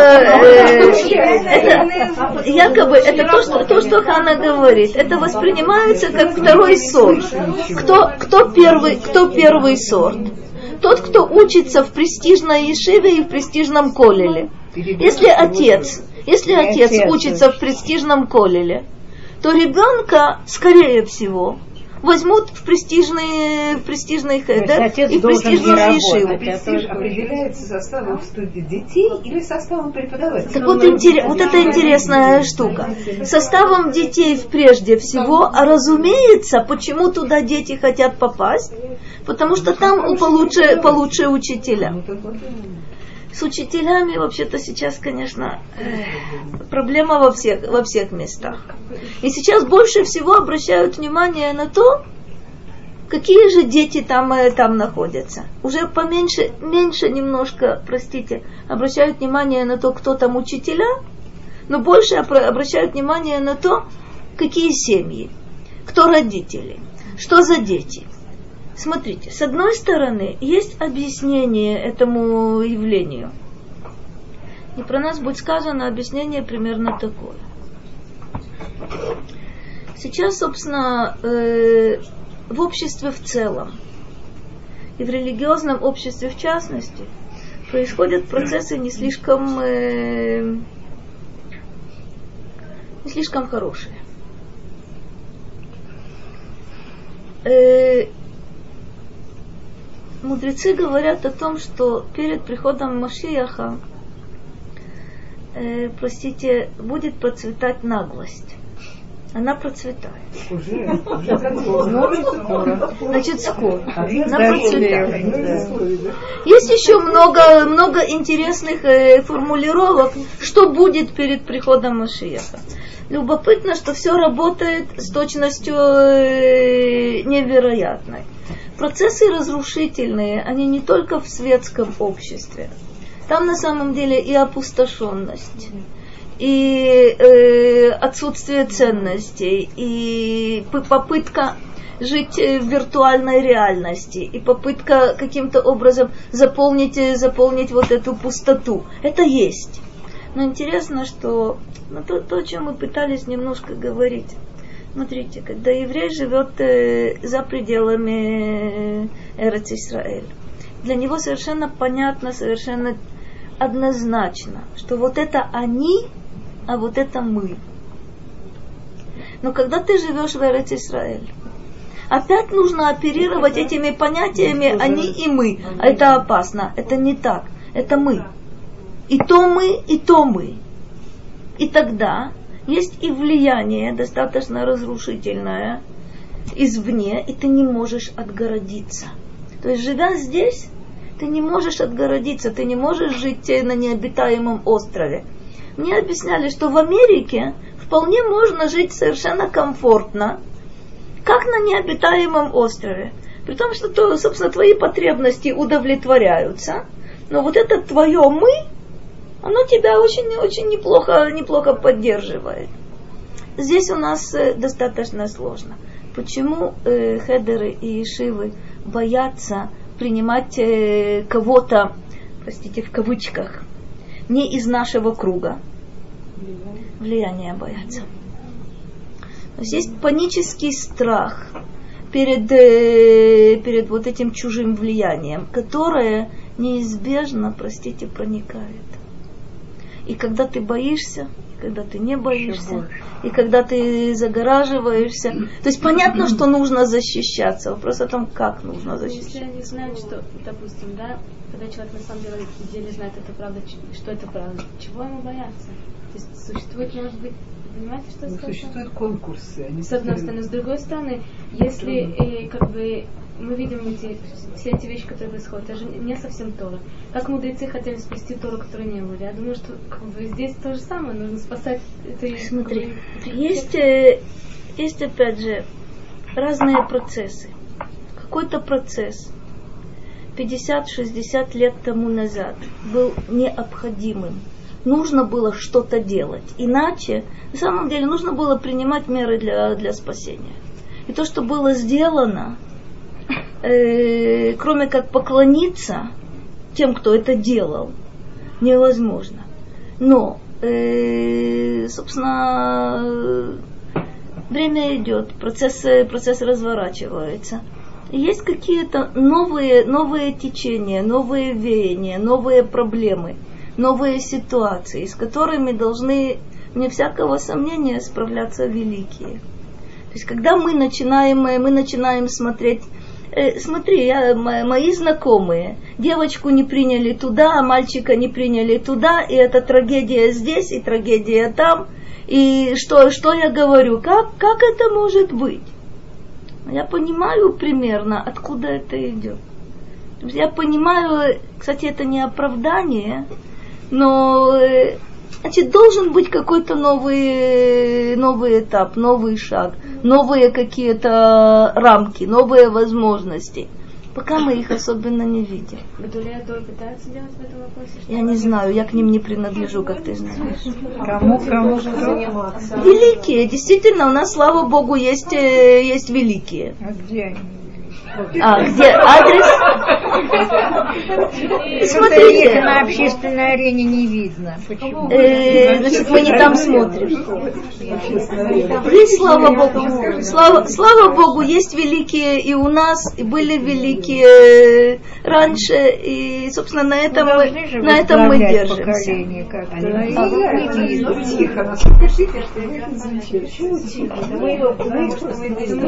это, якобы это то, что то, что Хана говорит. Это воспринимается как второй сорт. Кто, кто первый, кто первый сорт? Тот, кто учится в престижной ешиве и в престижном колеле. Если отец, если отец отец учится в престижном колеле, то ребенка, скорее всего, возьмут в престижный, в престижный хедер отец и в престижную ешиву. А престиж определяется составом в студии детей или составом преподавателей? Так вот, интерес- вот это интересная штука. Составом детей прежде всего, а разумеется, почему туда дети хотят попасть? Потому что там у получше, получше учителя. С учителями вообще-то сейчас, конечно, э, проблема во всех, во всех местах. И сейчас больше всего обращают внимание на то, какие же дети там, э, там находятся. Уже поменьше, меньше немножко, простите, обращают внимание на то, кто там учителя, но больше обра- обращают внимание на то, какие семьи, кто родители, что за дети. Смотрите, с одной стороны, есть объяснение этому явлению. И про нас будет сказано объяснение примерно такое. Сейчас, собственно, э, в обществе в целом и в религиозном обществе в частности происходят процессы не слишком, э, не слишком хорошие. Э, мудрецы говорят о том, что перед приходом Машияха, э, простите, будет процветать наглость. Она процветает. Уже, уже скоро. Значит, скоро. А Она процветает. да. Есть еще много, много интересных э, формулировок, что будет перед приходом Машиеха. Любопытно, что все работает с точностью э, невероятной. Процессы разрушительные, они не только в светском обществе. Там на самом деле и опустошенность, и э, отсутствие ценностей, и попытка жить э, в виртуальной реальности, и попытка каким-то образом заполнить, э, заполнить вот эту пустоту. Это есть. Но интересно, что ну, то, то, о чем мы пытались немножко говорить. Смотрите, когда еврей живет э, за пределами Эрец Исраэль, для него совершенно понятно, совершенно однозначно, что вот это они, а вот это мы. Но когда ты живешь в Эрец Исраэль, опять нужно оперировать этими понятиями они и мы. А это опасно. Это не так. Это мы. И то мы, и то мы. И тогда есть и влияние достаточно разрушительное извне, и ты не можешь отгородиться. То есть, живя здесь, ты не можешь отгородиться, ты не можешь жить на необитаемом острове. Мне объясняли, что в Америке вполне можно жить совершенно комфортно, как на необитаемом острове. При том, что, то, собственно, твои потребности удовлетворяются, но вот это твое «мы», оно тебя очень-очень неплохо, неплохо поддерживает. Здесь у нас э, достаточно сложно. Почему э, хедеры и шивы боятся принимать э, кого-то, простите, в кавычках, не из нашего круга? Влияние боятся. Есть панический страх перед, э, перед вот этим чужим влиянием, которое неизбежно, простите, проникает. И когда ты боишься, и когда ты не боишься, и когда ты загораживаешься, то есть понятно, что нужно защищаться. Вопрос о том, как нужно Если защищаться. они знают, что, допустим, да, когда человек на самом деле, деле знает это правда, что это правда, чего ему бояться? То есть существует, может быть, понимаете, что я Ну? Существуют конкурсы. Они С одной стороны, с другой стороны, если э, как бы мы видим эти, все эти вещи, которые происходят, это же не совсем Тора. Как мудрецы хотели спасти Тору, которой не было. Я думаю, что как бы, здесь то же самое, нужно спасать это Смотри, есть, э, есть опять же разные процессы. Какой-то процесс 50-60 лет тому назад был необходимым. Нужно было что-то делать. Иначе, на самом деле, нужно было принимать меры для, для спасения. И то, что было сделано, э, кроме как поклониться тем, кто это делал, невозможно. Но, э, собственно, время идет, процесс, процесс разворачивается. Есть какие-то новые, новые течения, новые веяния, новые проблемы, новые ситуации, с которыми должны, вне всякого сомнения, справляться великие. То есть, когда мы начинаем, мы начинаем смотреть, э, смотри, я, мо- мои знакомые, девочку не приняли туда, а мальчика не приняли туда, и это трагедия здесь, и трагедия там, и что, что я говорю, как, как это может быть? Я понимаю примерно, откуда это идет. Я понимаю, кстати, это не оправдание, но э, значит, должен быть какой-то новый, новый этап, новый шаг, новые какие-то рамки, новые возможности. Пока мы их особенно не видим. Я не знаю, я к ним не принадлежу, как ты знаешь. Кому, кому, кто? Великие, действительно, у нас, слава Богу, есть, э, есть великие. А где они? А, где адрес? Смотрите, на общественной арене не видно. Почему? э, значит, мы не там смотрим. Есть, слава Богу, слава, слава Богу, есть великие и у нас, и были великие раньше, и, собственно, на этом, мы, на этом мы держимся. А.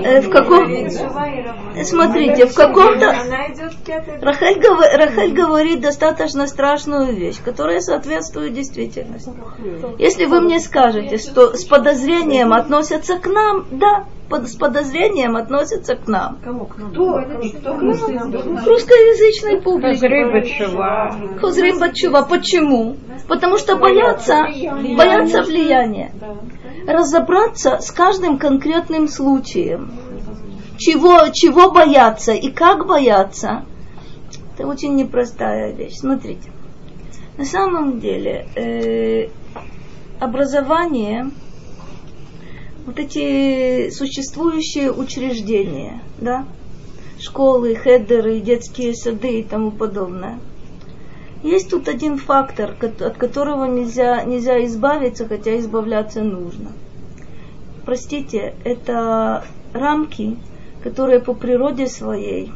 Э, В каком? Смотрите, в каком-то... Рахель, гов- Рахель говорит достаточно страшную вещь, которая соответствует действительности. Если вы мне скажете, что с подозрением относятся к нам, да, под- с подозрением относятся к нам. Кому? К нам? Кто? Кто к русскоязычной публике. Хозрим Батчува. Почему? Потому что боятся, боятся влияния. Разобраться с каждым конкретным случаем. Чего, чего бояться и как бояться, это очень непростая вещь. Смотрите. На самом деле, э, образование, вот эти существующие учреждения, да, школы, хедеры, детские сады и тому подобное. Есть тут один фактор, от которого нельзя, нельзя избавиться, хотя избавляться нужно. Простите, это рамки, которые по природе своей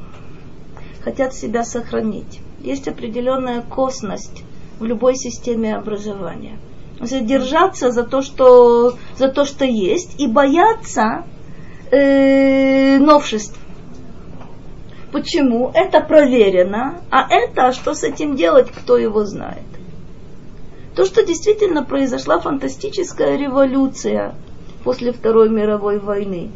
хотят себя сохранить. Есть определенная косность в любой системе образования. Задержаться за то, что, за то, что есть, и бояться э, новшеств. Почему? Это проверено, а это, что с этим делать, кто его знает. То, что действительно произошла фантастическая революция после Второй мировой войны,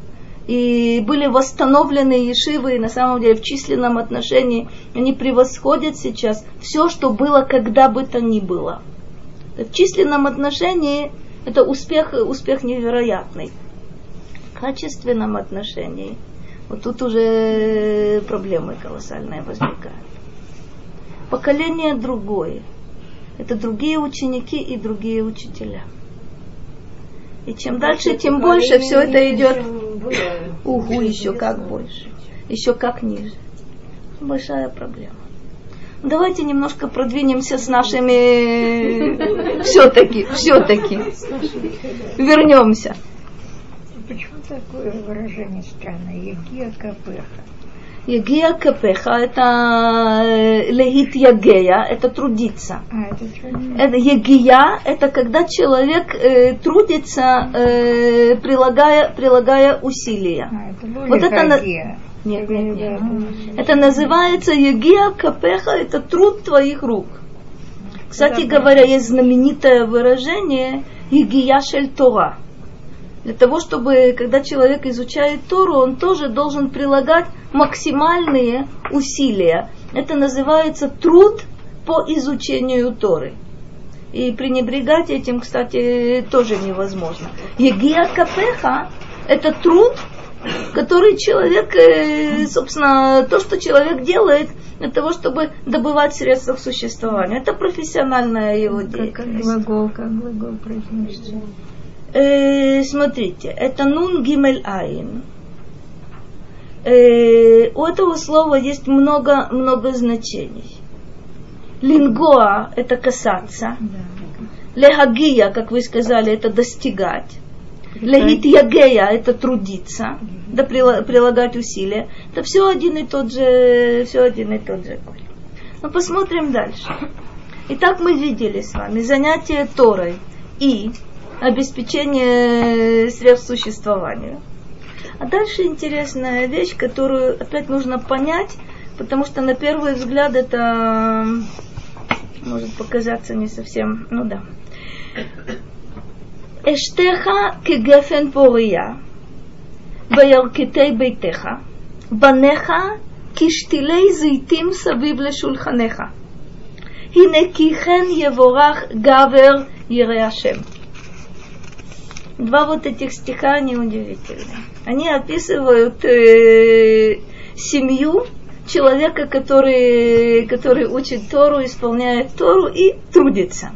и были восстановлены ешивы, и на самом деле в численном отношении они превосходят сейчас все, что было когда бы то ни было. В численном отношении это успех, успех невероятный. В качественном отношении вот тут уже проблемы колоссальные возникают. Поколение другое. Это другие ученики и другие учителя. И чем дальше, тем больше все это идет. Угу, еще как больше. Еще как ниже. Большая проблема. Давайте немножко продвинемся с нашими все-таки, все-таки. Вернемся. Почему такое выражение странное? Егия капеха. Егия капеха это легит ягея, это трудиться. Егия это когда человек э, трудится, э, прилагая, прилагая усилия. А, это Вот это на-. Нет, нет, нет. Это называется егия капеха, это труд твоих рук. Кстати говоря, есть знаменитое выражение егия шель Тора. Для того, чтобы, когда человек изучает Тору, он тоже должен прилагать максимальные усилия. Это называется труд по изучению Торы. И пренебрегать этим, кстати, тоже невозможно. Егия капеха – это труд, который человек, э, собственно, то, что человек делает для того, чтобы добывать средства к существованию. Это профессиональная его Как, как деятельность. глагол, как глагол произносится. Э, смотрите, это нун гимель айн. Э, у этого слова есть много, много значений. Лингоа – это касаться. Лехагия, как вы сказали, это достигать. Легит ягея – это трудиться, да прила- прилагать усилия. Это все один и тот же, все один и тот же корень. Но посмотрим дальше. Итак, мы видели с вами занятие Торой и обеспечение средств существования. А дальше интересная вещь, которую опять нужно понять, потому что на первый взгляд это может показаться не совсем, ну да. Эштеха кегефен пория, בירכתי ביתך, בניך כשתילי זיתים סביב לשולחניך. הנה כי כן יבורך גבר ירא השם. Два вот этих стиха, они удивительные. Они описывают э, семью человека, который, который учит Тору, исполняет Тору и трудится.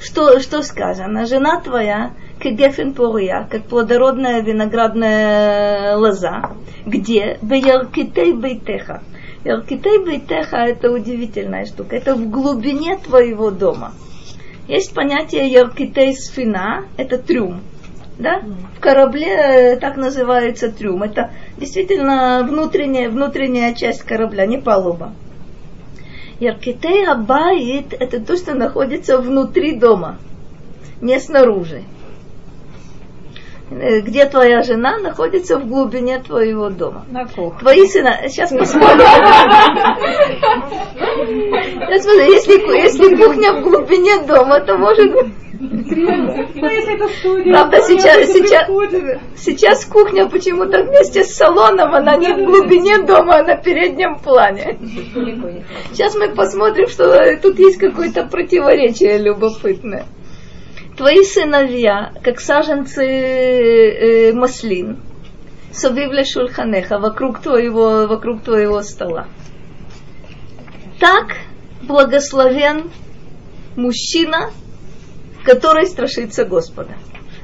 Что, что сказано? Жена твоя, как гефен как плодородная виноградная лоза. Где? Беяркитей бейтеха. Яркитей бейтеха – это удивительная штука. Это в глубине твоего дома. Есть понятие яркитей сфина, это трюм. Да? В корабле э, так называется трюм. Это действительно внутренняя, внутренняя часть корабля, не палуба. Яркитей абайт – это то, что находится внутри дома, не снаружи. э, где твоя жена, находится в глубине твоего дома. На кухне. Твои сына, сейчас посмотрим. Сейчас посмотрим. Если, если кухня в глубине дома, то может быть... Правда, сейчас, сейчас, сейчас кухня почему-то вместе с салоном, она не в глубине дома, а на переднем плане. Сейчас мы посмотрим, что тут есть какое-то противоречие любопытное. Твои сыновья, как саженцы э, маслин, совивле шульханеха, вокруг твоего, вокруг твоего стола. Так благословен мужчина, который страшится Господа.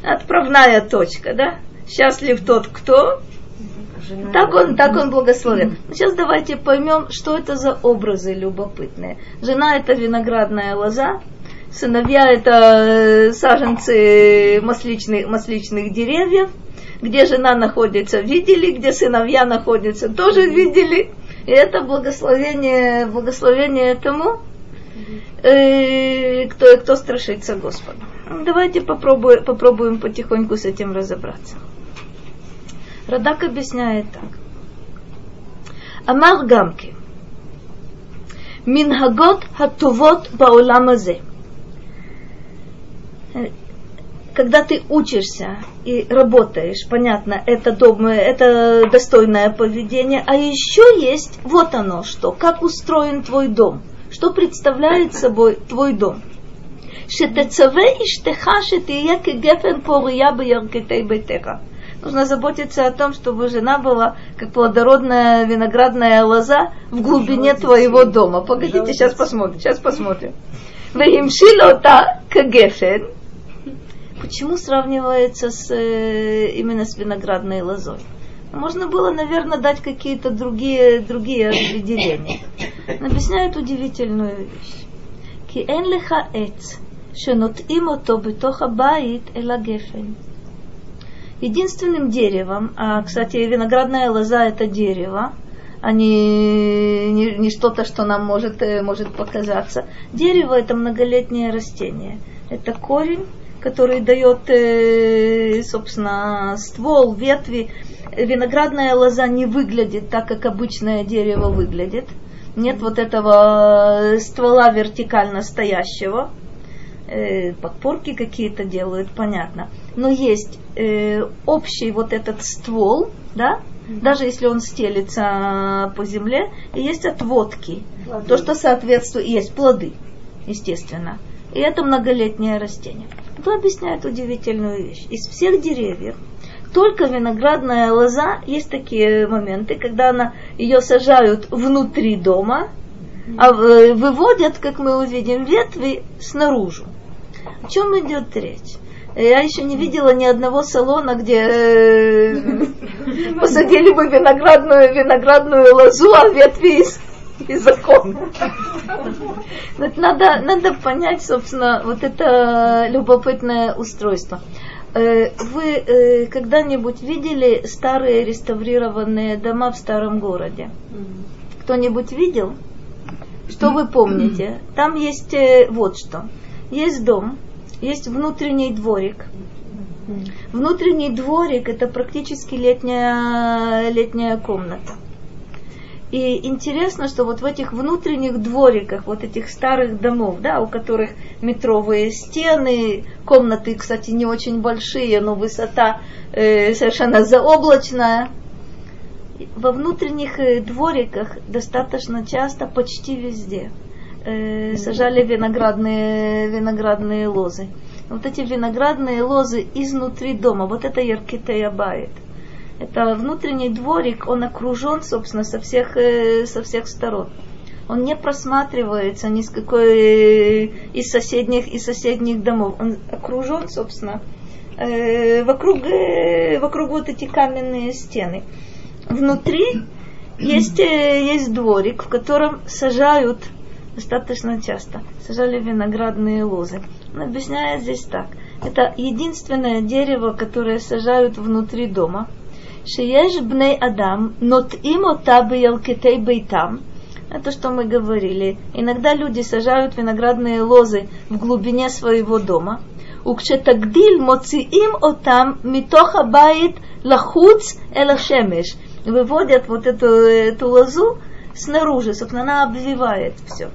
Отправная точка, да? Счастлив тот, кто так он, так он благословен. Сейчас давайте поймем, что это за образы любопытные. Жена это виноградная лоза, сыновья это э, саженцы масличных, масличных деревьев, где жена находится, видели, где сыновья находятся, тоже видели. И это благословение, благословение тому, э, кто, кто страшится Господа. Давайте попробуем, попробуем потихоньку с этим разобраться. Радак объясняет так. Амар Гамки. Минхагот хатувот баулам азе. Когда ты учишься и работаешь, понятно, это, дом, это достойное поведение, а еще есть вот оно что, как устроен твой дом, что представляет собой твой дом? Шетецаве иштеха шетиеке гефен пория бьеркетей бетеха. Нужно заботиться о том, чтобы жена была как плодородная виноградная лоза в глубине твоего дома. Погодите, сейчас посмотрим, сейчас посмотрим. Веимшилота кагефен. Почему сравнивается с, э, именно с виноградной лозой? Можно было, наверное, дать какие-то другие, другие определения. Он объясняет удивительную вещь. Ки эн леха эц, шенот имо то бетоха баит эла гефен. Единственным деревом, а, кстати, виноградная лоза – это дерево, а не, не, не что-то, что нам может, э, может показаться. Дерево – это многолетнее растение. Это корень, который дает, э, собственно, ствол, ветви. Виноградная лоза не выглядит так, как обычное дерево выглядит – нет вот этого ствола вертикально стоящего э, подпорки какие-то делают, понятно. Но есть э, общий вот этот ствол, да, mm-hmm. даже если он стелится по земле, и есть отводки, плоды. то, что соответствует, есть плоды, естественно. И это многолетнее растение. Это объясняет удивительную вещь. Из всех деревьев только виноградная лоза есть такие моменты, когда она ее сажают внутри дома, а выводят, как мы увидим, ветви снаружи. О чем идет речь? Я еще не видела ни одного салона, где э, посадили бы виноградную, виноградную лозу, а ветви из, из окон. Надо, надо понять, собственно, вот это любопытное устройство. Э, вы э, когда-нибудь видели старые реставрированные дома в старом городе? Кто-нибудь видел? Что вы помните? Там есть вот что. Есть дом, есть внутренний дворик. Внутренний дворик это практически летняя, летняя комната. И интересно, что вот в этих внутренних двориках, вот этих старых домов, да, у которых метровые стены, комнаты, кстати, не очень большие, но высота э, совершенно заоблачная, во внутренних э, двориках достаточно часто, почти везде – э, сажали виноградные, виноградные лозы. Вот эти виноградные лозы изнутри дома, вот это Яркитея Байт. Это внутренний дворик, он окружен, собственно, со всех, э, со всех сторон. Он не просматривается ни с какой э, из соседних, из соседних домов. Он окружен, собственно, э, вокруг, вокруг вот эти каменные стены. Внутри есть, есть дворик, в котором сажают достаточно часто. Сажали виноградные лозы. Он объясняет здесь так. Это единственное дерево, которое сажают внутри дома. Шиеш бней адам, нот им отабы елкитей бейтам. Это что мы говорили. Иногда люди сажают виноградные лозы в глубине своего дома. Укчетагдиль моциим отам митоха баит лахуц элашемеш. Выводят вот эту, эту лозу снаружи, собственно, она обвивает все.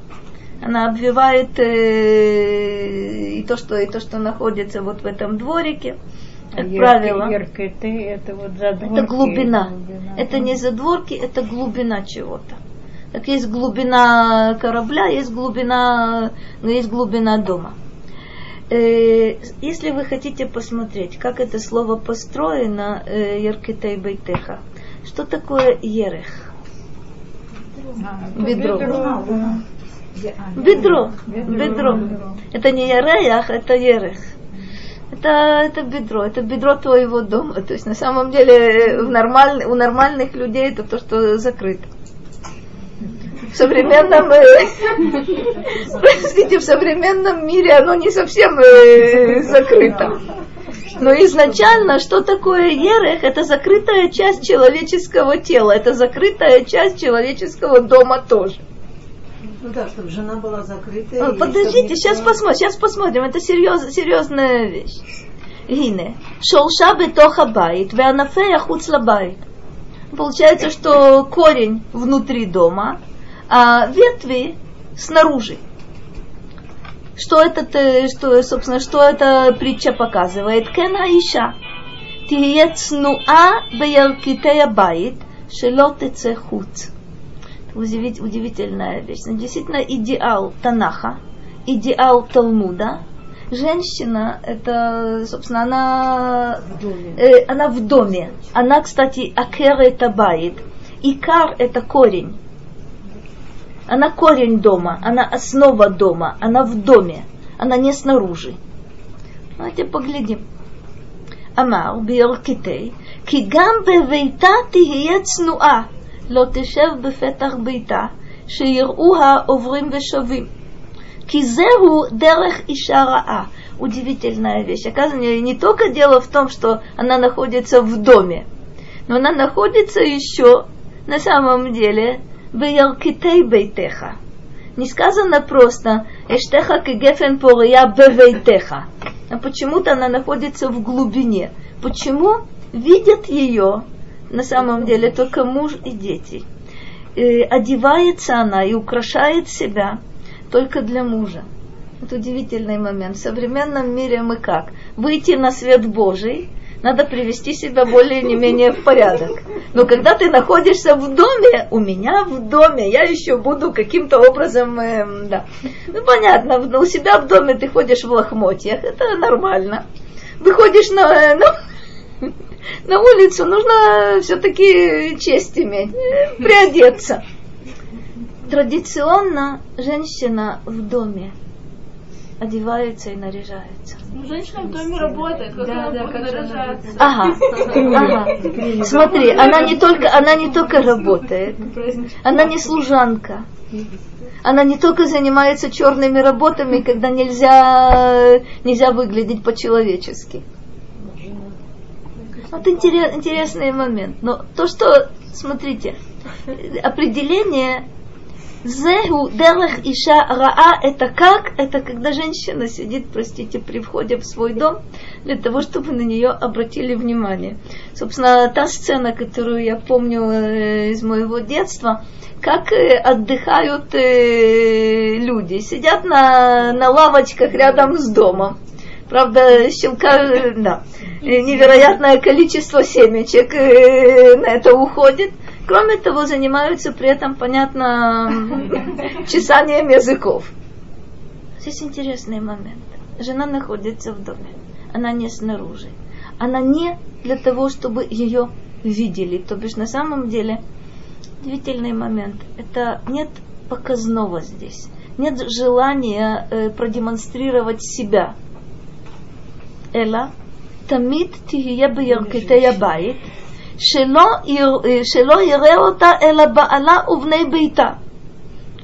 Она обвивает э, и, то, что, и то, что находится вот в этом дворике. Как правило, яркий ты, это вот задворки. это глубина. Это не задворки, это глубина чего-то. Так есть глубина корабля, есть глубина, ну, есть глубина дома. Э, Если вы хотите посмотреть, как это слово построено, э, Еркетей Бейтеха, что такое ерех? Бедро. А, Бедро. Бедро. Это не яреях, это ерех. Это, это бедро, это бедро твоего дома. То есть на самом деле в нормаль- у нормальных людей это то, что закрыто. В современном, э, простите, в современном мире оно не совсем э, закрыто. Но изначально, что такое ерех? Это закрытая часть человеческого тела, это закрытая часть человеческого дома тоже. Ну да, чтобы жена была закрыта. Подождите, никто... сейчас посмотрим, сейчас посмотрим. Это серьез, серьезная вещь. הנה. שורשה בתוך הבית, וענפיה חוצה לבית. Получается, что корень внутри дома, а ветви снаружи. Что это, что, собственно, что эта притча показывает? כן האישה. תהיה צנועה בירכתי הבית, шелотеце хуц удивить, удивительная вещь. Ну, действительно, идеал Танаха, идеал Талмуда. Женщина, это, собственно, она в доме. Э, она, в доме. она кстати, акера это баит. Икар это корень. Она корень дома, она основа дома, она в доме, она не снаружи. Давайте поглядим. Амар, биоркитей, кигам бевейта тиея цнуа. לא תשב בפתח ביתה, שיראוה עוברים ושבים. כי זהו דרך אישה רעה. Удивительная вещь. Оказывается, не только дело в том, что она находится в доме, но она находится еще на самом деле בירכתי ביתך. Не сказано просто «Эштеха кегефен пория бевейтеха». А почему-то она находится в глубине. Почему? Видят ее на самом деле только муж и дети. Э, одевается она и украшает себя только для мужа. Это удивительный момент. В современном мире мы как? Выйти на свет Божий, надо привести себя более не менее в порядок. Но когда ты находишься в доме, у меня в доме, я еще буду каким-то образом, эм, да. Ну понятно, у себя в доме ты ходишь в лохмотьях, это нормально. Выходишь на, э, на, на улицу, нужно все-таки честь иметь, э, приодеться. Традиционно женщина в доме одевается и наряжается. Ну, женщина в доме работает, как Да, она да, как наряжаться. Ага, ага. Смотри, она не только, она не только работает, она не служанка. Она не только занимается черными работами, когда нельзя, нельзя выглядеть по-человечески. Вот интерес- интересный момент. Но то, что, смотрите, определение Зеху дерех иша раа это как? Это когда женщина сидит, простите, при входе в свой дом, для того, чтобы на нее обратили внимание. Собственно, та сцена, которую я помню э, из моего детства, как э, отдыхают э, люди. Сидят на, на лавочках рядом с домом. Правда, щелка, да, невероятное количество семечек э, на это уходит. Кроме того, занимаются при этом, понятно, чесанием языков. Здесь интересный момент. Жена находится в доме. Она не снаружи. Она не для того, чтобы ее видели. То бишь, на самом деле, удивительный момент. Это нет показного здесь. Нет желания э, продемонстрировать себя. Эла, тамид тихия בירכתי הבית, שלא, יר- שלא יראה אותה אלא בעלה ובני ביתה.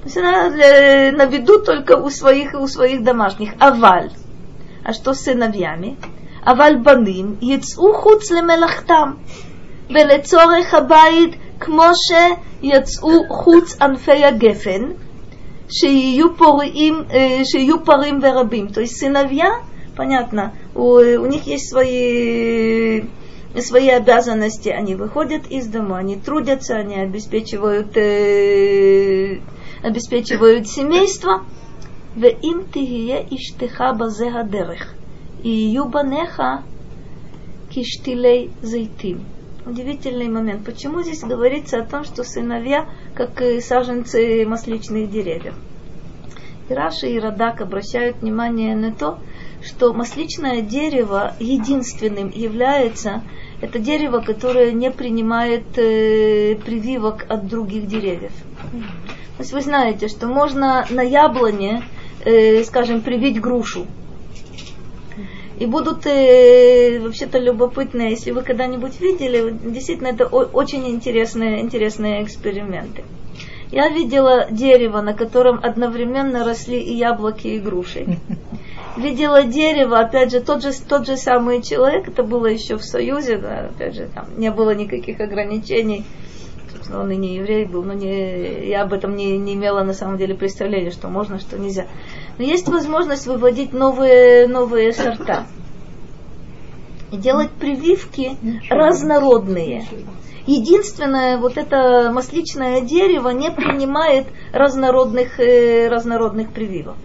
То есть она э, на виду только у своих и у своих домашних. Аваль. А что с сыновьями? אבל בנים יצאו חוץ למלאכתם, ולצורך הבית כמו שיצאו חוץ ענפי הגפן, שיהיו, פורעים, אה, שיהיו פרים ורבים. То есть сыновья понятно, у, у них есть свои свои обязанности, они выходят из дома, они трудятся, они обеспечивают, э, обеспечивают семейство. ואם תהיה אשתך בזה הדרך, יהיו בניך כשתילי זיתים. Удивительный момент. Почему здесь говорится о том, что сыновья, как и саженцы масличных деревьев? И Раши и Радак обращают внимание на то, что масличное дерево единственным является это дерево, которое не принимает э, прививок от других деревьев. То есть вы знаете, что можно на яблоне, э, скажем, привить грушу. И будут э, вообще-то любопытные, если вы когда-нибудь видели, действительно это о- очень интересные, интересные эксперименты. Я видела дерево, на котором одновременно росли и яблоки, и груши. Видела дерево, опять же, тот же, тот же самый человек, это было еще в Союзе, да, опять же, там не было никаких ограничений. Собственно, он и не еврей был, но не, я об этом не, не имела на самом деле представления, что можно, что нельзя. Но есть возможность выводить новые, новые сорта. И делать прививки разнородные. Единственное, вот это масличное дерево не принимает разнородных, э, разнородных прививок.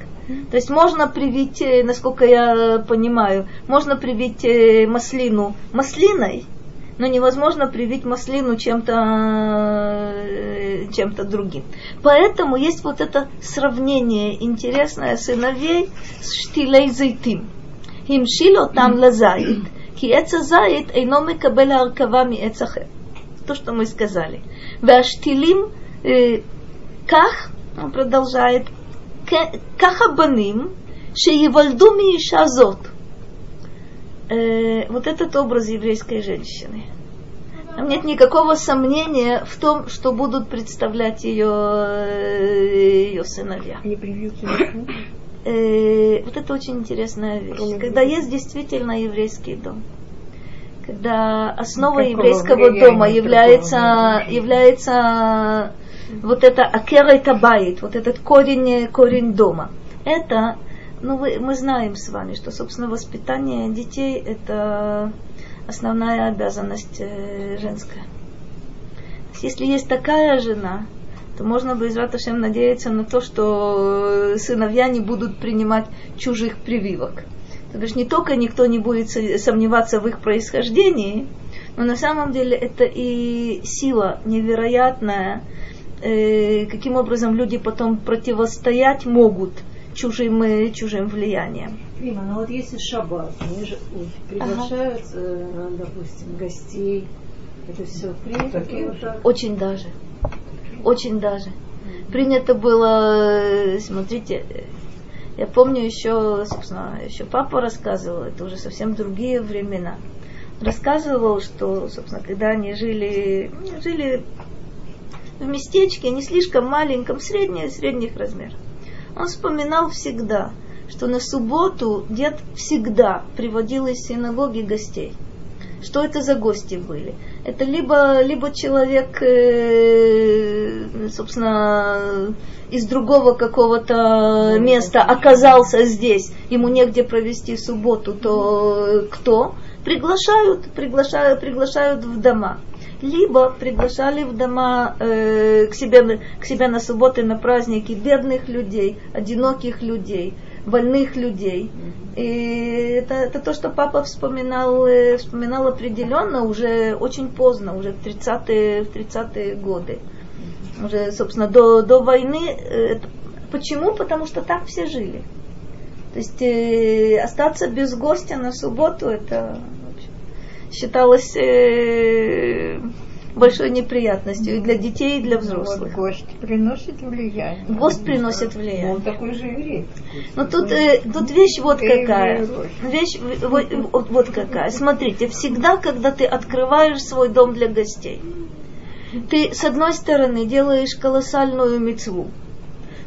То есть можно привить, э, насколько я понимаю, можно привить э, маслину маслиной, но невозможно привить маслину чем-то э, чем-то другим. Поэтому есть вот это сравнение интересное сыновей с штилей зайтим. Химшило там лазаит, ки эца заит эйно мекабель аркава ми эцахе. То, что мы сказали. Ваштилим ках, он продолжает, ככה בנים שיוולדו מאישה זאת. Вот этот образ еврейской женщины. Там нет никакого сомнения в том, что будут представлять ее, ее сыновья. Не привьются Э, вот это очень интересная вещь. Когда есть действительно еврейский дом, когда основа Какого еврейского влияния дома является, является вот это акера табайт, вот этот корень, корень дома. Это, ну вы, мы знаем с вами, что, собственно, воспитание детей это основная обязанность э, женская. Есть, если есть такая жена, то можно бы из Раташем надеяться на то, что сыновья не будут принимать чужих прививок. То бишь не только никто не будет сомневаться в их происхождении, но на самом деле это и сила невероятная, э, каким образом люди потом противостоять могут чужим, э, чужим влиянием. Рима, ну вот если шаббат, они же ой, приглашают, э, допустим, гостей, это все принято так? Очень даже. Очень даже. Принято было, смотрите, я помню еще, собственно, еще папа рассказывал, это уже совсем другие времена. Рассказывал, что, собственно, когда они жили, ну, жили в местечке, не слишком маленьком, среднее, средних размеров. Он вспоминал всегда, что на субботу дед всегда приводил из синагоги гостей. Что это за гости были? Это либо, либо человек, э, собственно, из другого какого-то места оказался здесь, ему негде провести субботу, то кто? Приглашают, приглашают, приглашают в дома либо приглашали в дома э, к, себе, к себе на субботы, на праздники бедных людей, одиноких людей, больных людей. И это, это то, что папа вспоминал, э, вспоминал определенно уже очень поздно, уже в 30-е, в 30 годы. Уже, собственно, до, до войны. Э, почему? Потому что так все жили. То есть э, остаться без гостя на субботу это считалось э, большой неприятностью и для детей, и для взрослых. Вот гость приносит влияние. Гость приносит Но влияние. он такой же еврей. Но тут, э, тут вещь вот какая. Вещь вот, вот- вот какая. Смотрите, всегда, когда ты открываешь свой дом для гостей, ты с одной стороны делаешь колоссальную мецву,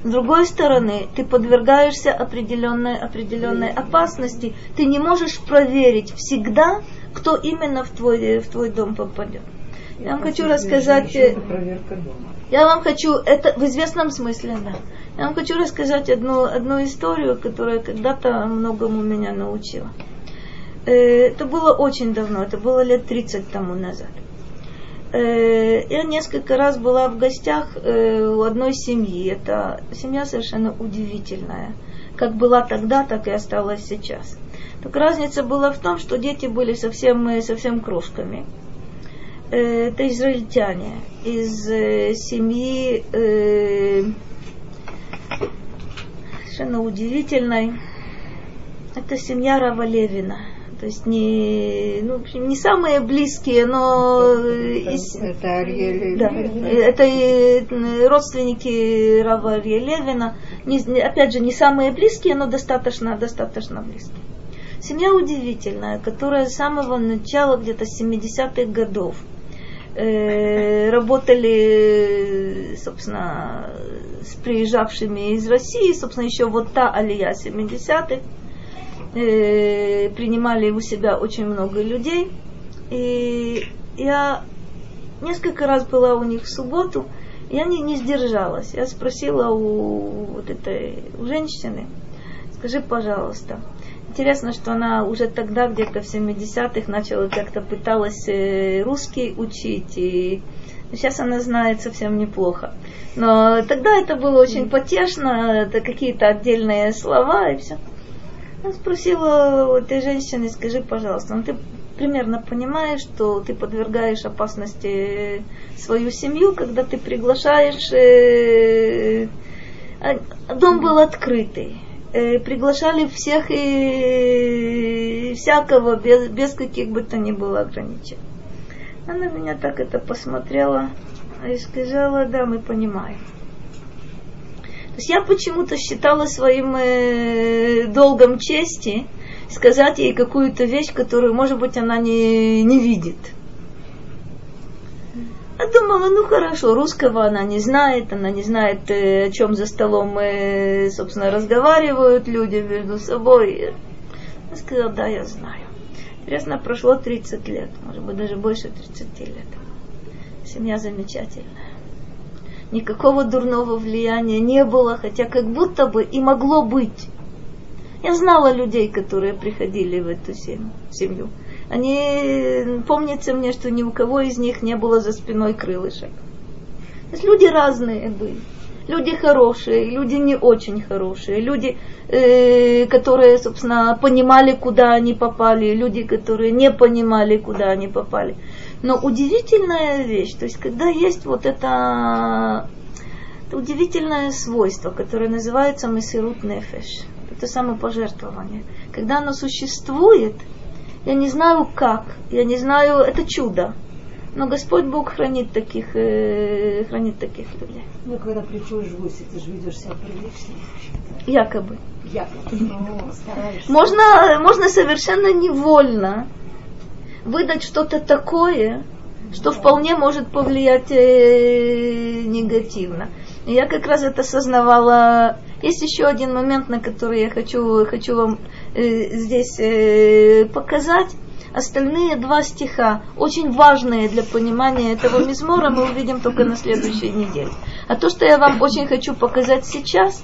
с другой стороны, ты подвергаешься определенной, определенной опасности. Ты не можешь проверить всегда, кто именно в твой, в твой дом попадет. Я вам хочу рассказать, э, я вам хочу, это в известном смысле, да. Я вам хочу рассказать одну, одну историю, которая когда-то многому меня научила. Э, Это было очень давно, это было лет 30 тому назад. Э, Я несколько раз была в гостях э, у одной семьи. Это семья совершенно удивительная. Как была тогда, так и осталась сейчас. Только разница была в том, что дети были совсем, э, совсем крошками. Э, Это израильтяне из э, семьи э, совершенно удивительной. Это семья Рава Левина. То есть не, ну, в общем, не самые близкие, но э, из- Это да, это и родственники Рава Арье Левина. Не- опять же, не самые близкие, но достаточно, достаточно близкие. Семья удивительная, которая с самого начала, где-то с 70-х годов, э, работали, собственно, с приезжавшими из России, собственно, еще вот та алия 70-х, э, принимали у себя очень много людей. И я несколько раз была у них в субботу, я не, не сдержалась. Я спросила у вот этой у женщины, скажи, пожалуйста, интересно, что она уже тогда, где-то в 70-х, начала как-то пыталась э, русский учить, и сейчас она знает совсем неплохо. Но тогда это было очень потешно, это какие-то отдельные слова и все. Я спросила у этой женщины, скажи, пожалуйста, ну ты примерно понимаешь, что ты подвергаешь опасности свою семью, когда ты приглашаешь... э, а дом был открытый. Э, приглашали всех и всякого, без, без каких бы то ни было ограничений. Она меня так это посмотрела и сказала, да, мы понимаем. То есть я почему-то считала своим э, долгом чести сказать ей какую-то вещь, которую, может быть, она не, не видит. Я думала, ну хорошо, русского она не знает, она не знает, э, о чем за столом, э, собственно, разговаривают люди между собой. Я сказала, да, я знаю. Интересно, прошло 30 лет, может быть, даже больше 30 лет. Семья замечательная. Никакого дурного влияния не было, хотя как будто бы и могло быть. Я знала людей, которые приходили в эту сем- семью. Они, помнится мне, что ни у кого из них не было за спиной крылышек. То есть люди разные были. Люди хорошие, люди не очень хорошие, люди, э, которые, собственно, понимали, куда они попали, люди, которые не понимали, куда они попали. Но удивительная вещь, то есть когда есть вот это, это удивительное свойство, которое называется мессирут нефеш, это самопожертвование. Когда оно существует, я не знаю как, я не знаю, это чудо. Но Господь Бог хранит таких, э, хранит таких людей. Ну, когда приходишь в гости, ты же ведешь себя прилично. Якобы. Я ну. Можно, можно совершенно невольно выдать что-то такое, что вполне может повлиять э, негативно. И я как раз это осознавала. Есть еще один момент, на который я хочу, хочу вам э, здесь э, показать. Остальные два стиха, очень важные для понимания этого мизмора, мы увидим только на следующей неделе. А то, что я вам очень хочу показать сейчас,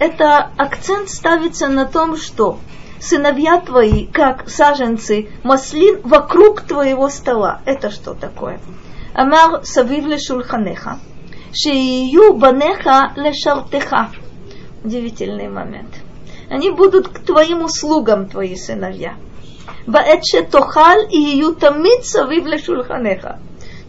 это акцент ставится на том, что сыновья твои, как саженцы маслин, вокруг твоего стола. Это что такое? Амар савив ле шульханеха, шеию банеха лешартеха. Удивительный момент. Они будут к твоим услугам, твои сыновья. Баэт тохаль и савив ле шульханеха.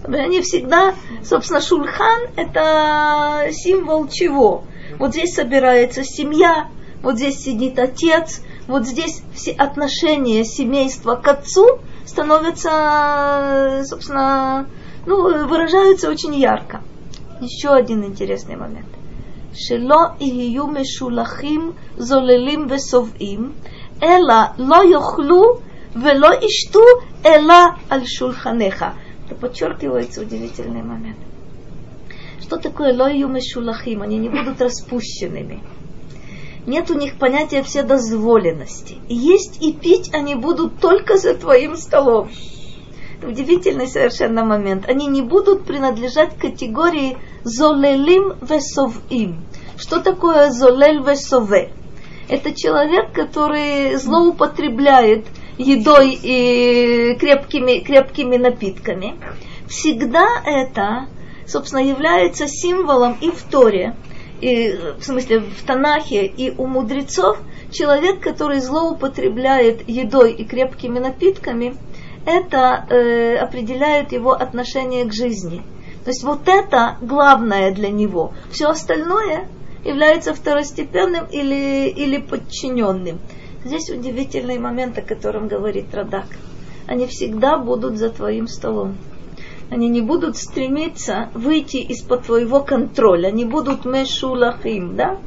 Они всегда, собственно, шульхан – это символ чего? Вот здесь собирается семья, вот здесь сидит отец, вот здесь все отношения семейства к отцу становятся, собственно, ну, выражаются очень ярко. Еще один интересный момент. שלא יהיו משולחים, זוללים ושובעים, אלא לא יאכלו ולא ישתו, אלא על שולחנך. Это подчеркивается удивительный момент. Что такое лою мешулахим? Они не будут распущенными. Нет у них понятия вседозволенности. И есть и пить они будут только за твоим столом. Удивительный совершенно момент. Они не будут принадлежать категории золелим весовим. Что такое золель весове? Это человек, который злоупотребляет едой и крепкими, крепкими напитками. Всегда это, собственно, является символом и в Торе, и, в смысле в Танахе и у мудрецов, человек, который злоупотребляет едой и крепкими напитками, это э, определяет его отношение к жизни. То есть вот это главное для него. Все остальное является второстепенным или, или подчиненным. Здесь удивительный момент, о котором говорит Радак. Они всегда будут за твоим столом. Они не будут стремиться выйти из-под твоего контроля. Они будут мешулахим, да?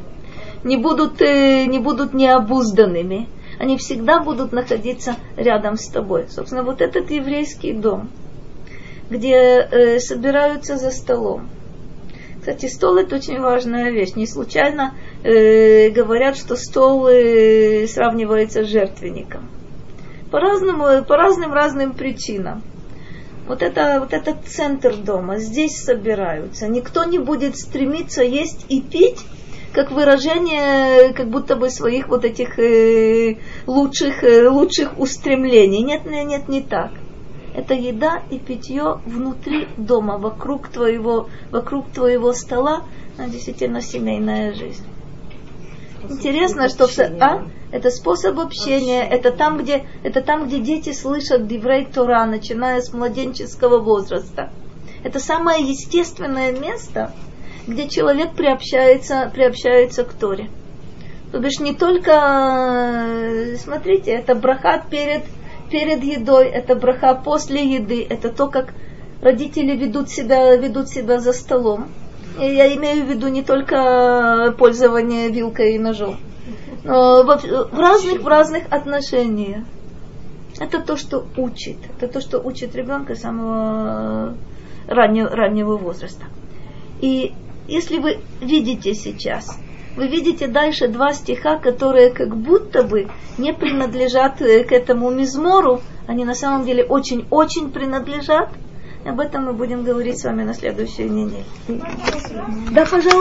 Не будут, э, не будут необузданными. Они всегда будут находиться рядом с тобой. Собственно, вот этот еврейский дом, где э, собираются за столом, кстати, стол это очень важная вещь. Не случайно э, говорят, что стол э, сравнивается с жертвенником. По, разному, по разным разным причинам. Вот это, вот этот центр дома, здесь собираются. Никто не будет стремиться есть и пить, как выражение как будто бы своих вот этих э, лучших, э, лучших устремлений. Нет, нет, нет, не так это еда и питье внутри дома, вокруг твоего, вокруг твоего стола, а, действительно семейная жизнь. Интересно, что все, а? это способ общения, общения. это там, где это там, где дети слышат Диврей Тора, начиная с младенческого возраста. Это самое естественное место, где человек приобщается, приобщается к Торе. То бишь не только, смотрите, это брахат перед перед едой, это браха после еды, это то, как родители ведут себя, ведут себя за столом. И я имею в виду не только пользование вилкой и ножом, но в, в разных, в разных отношениях. Это то, что учит. Это то, что учит ребенка самого раннего, раннего возраста. И если вы видите сейчас, вы видите дальше два стиха, которые как будто бы не принадлежат э, к этому мизмору, они на самом деле очень-очень принадлежат. Об этом мы будем говорить с вами на следующей неделе. Да, пожалуйста.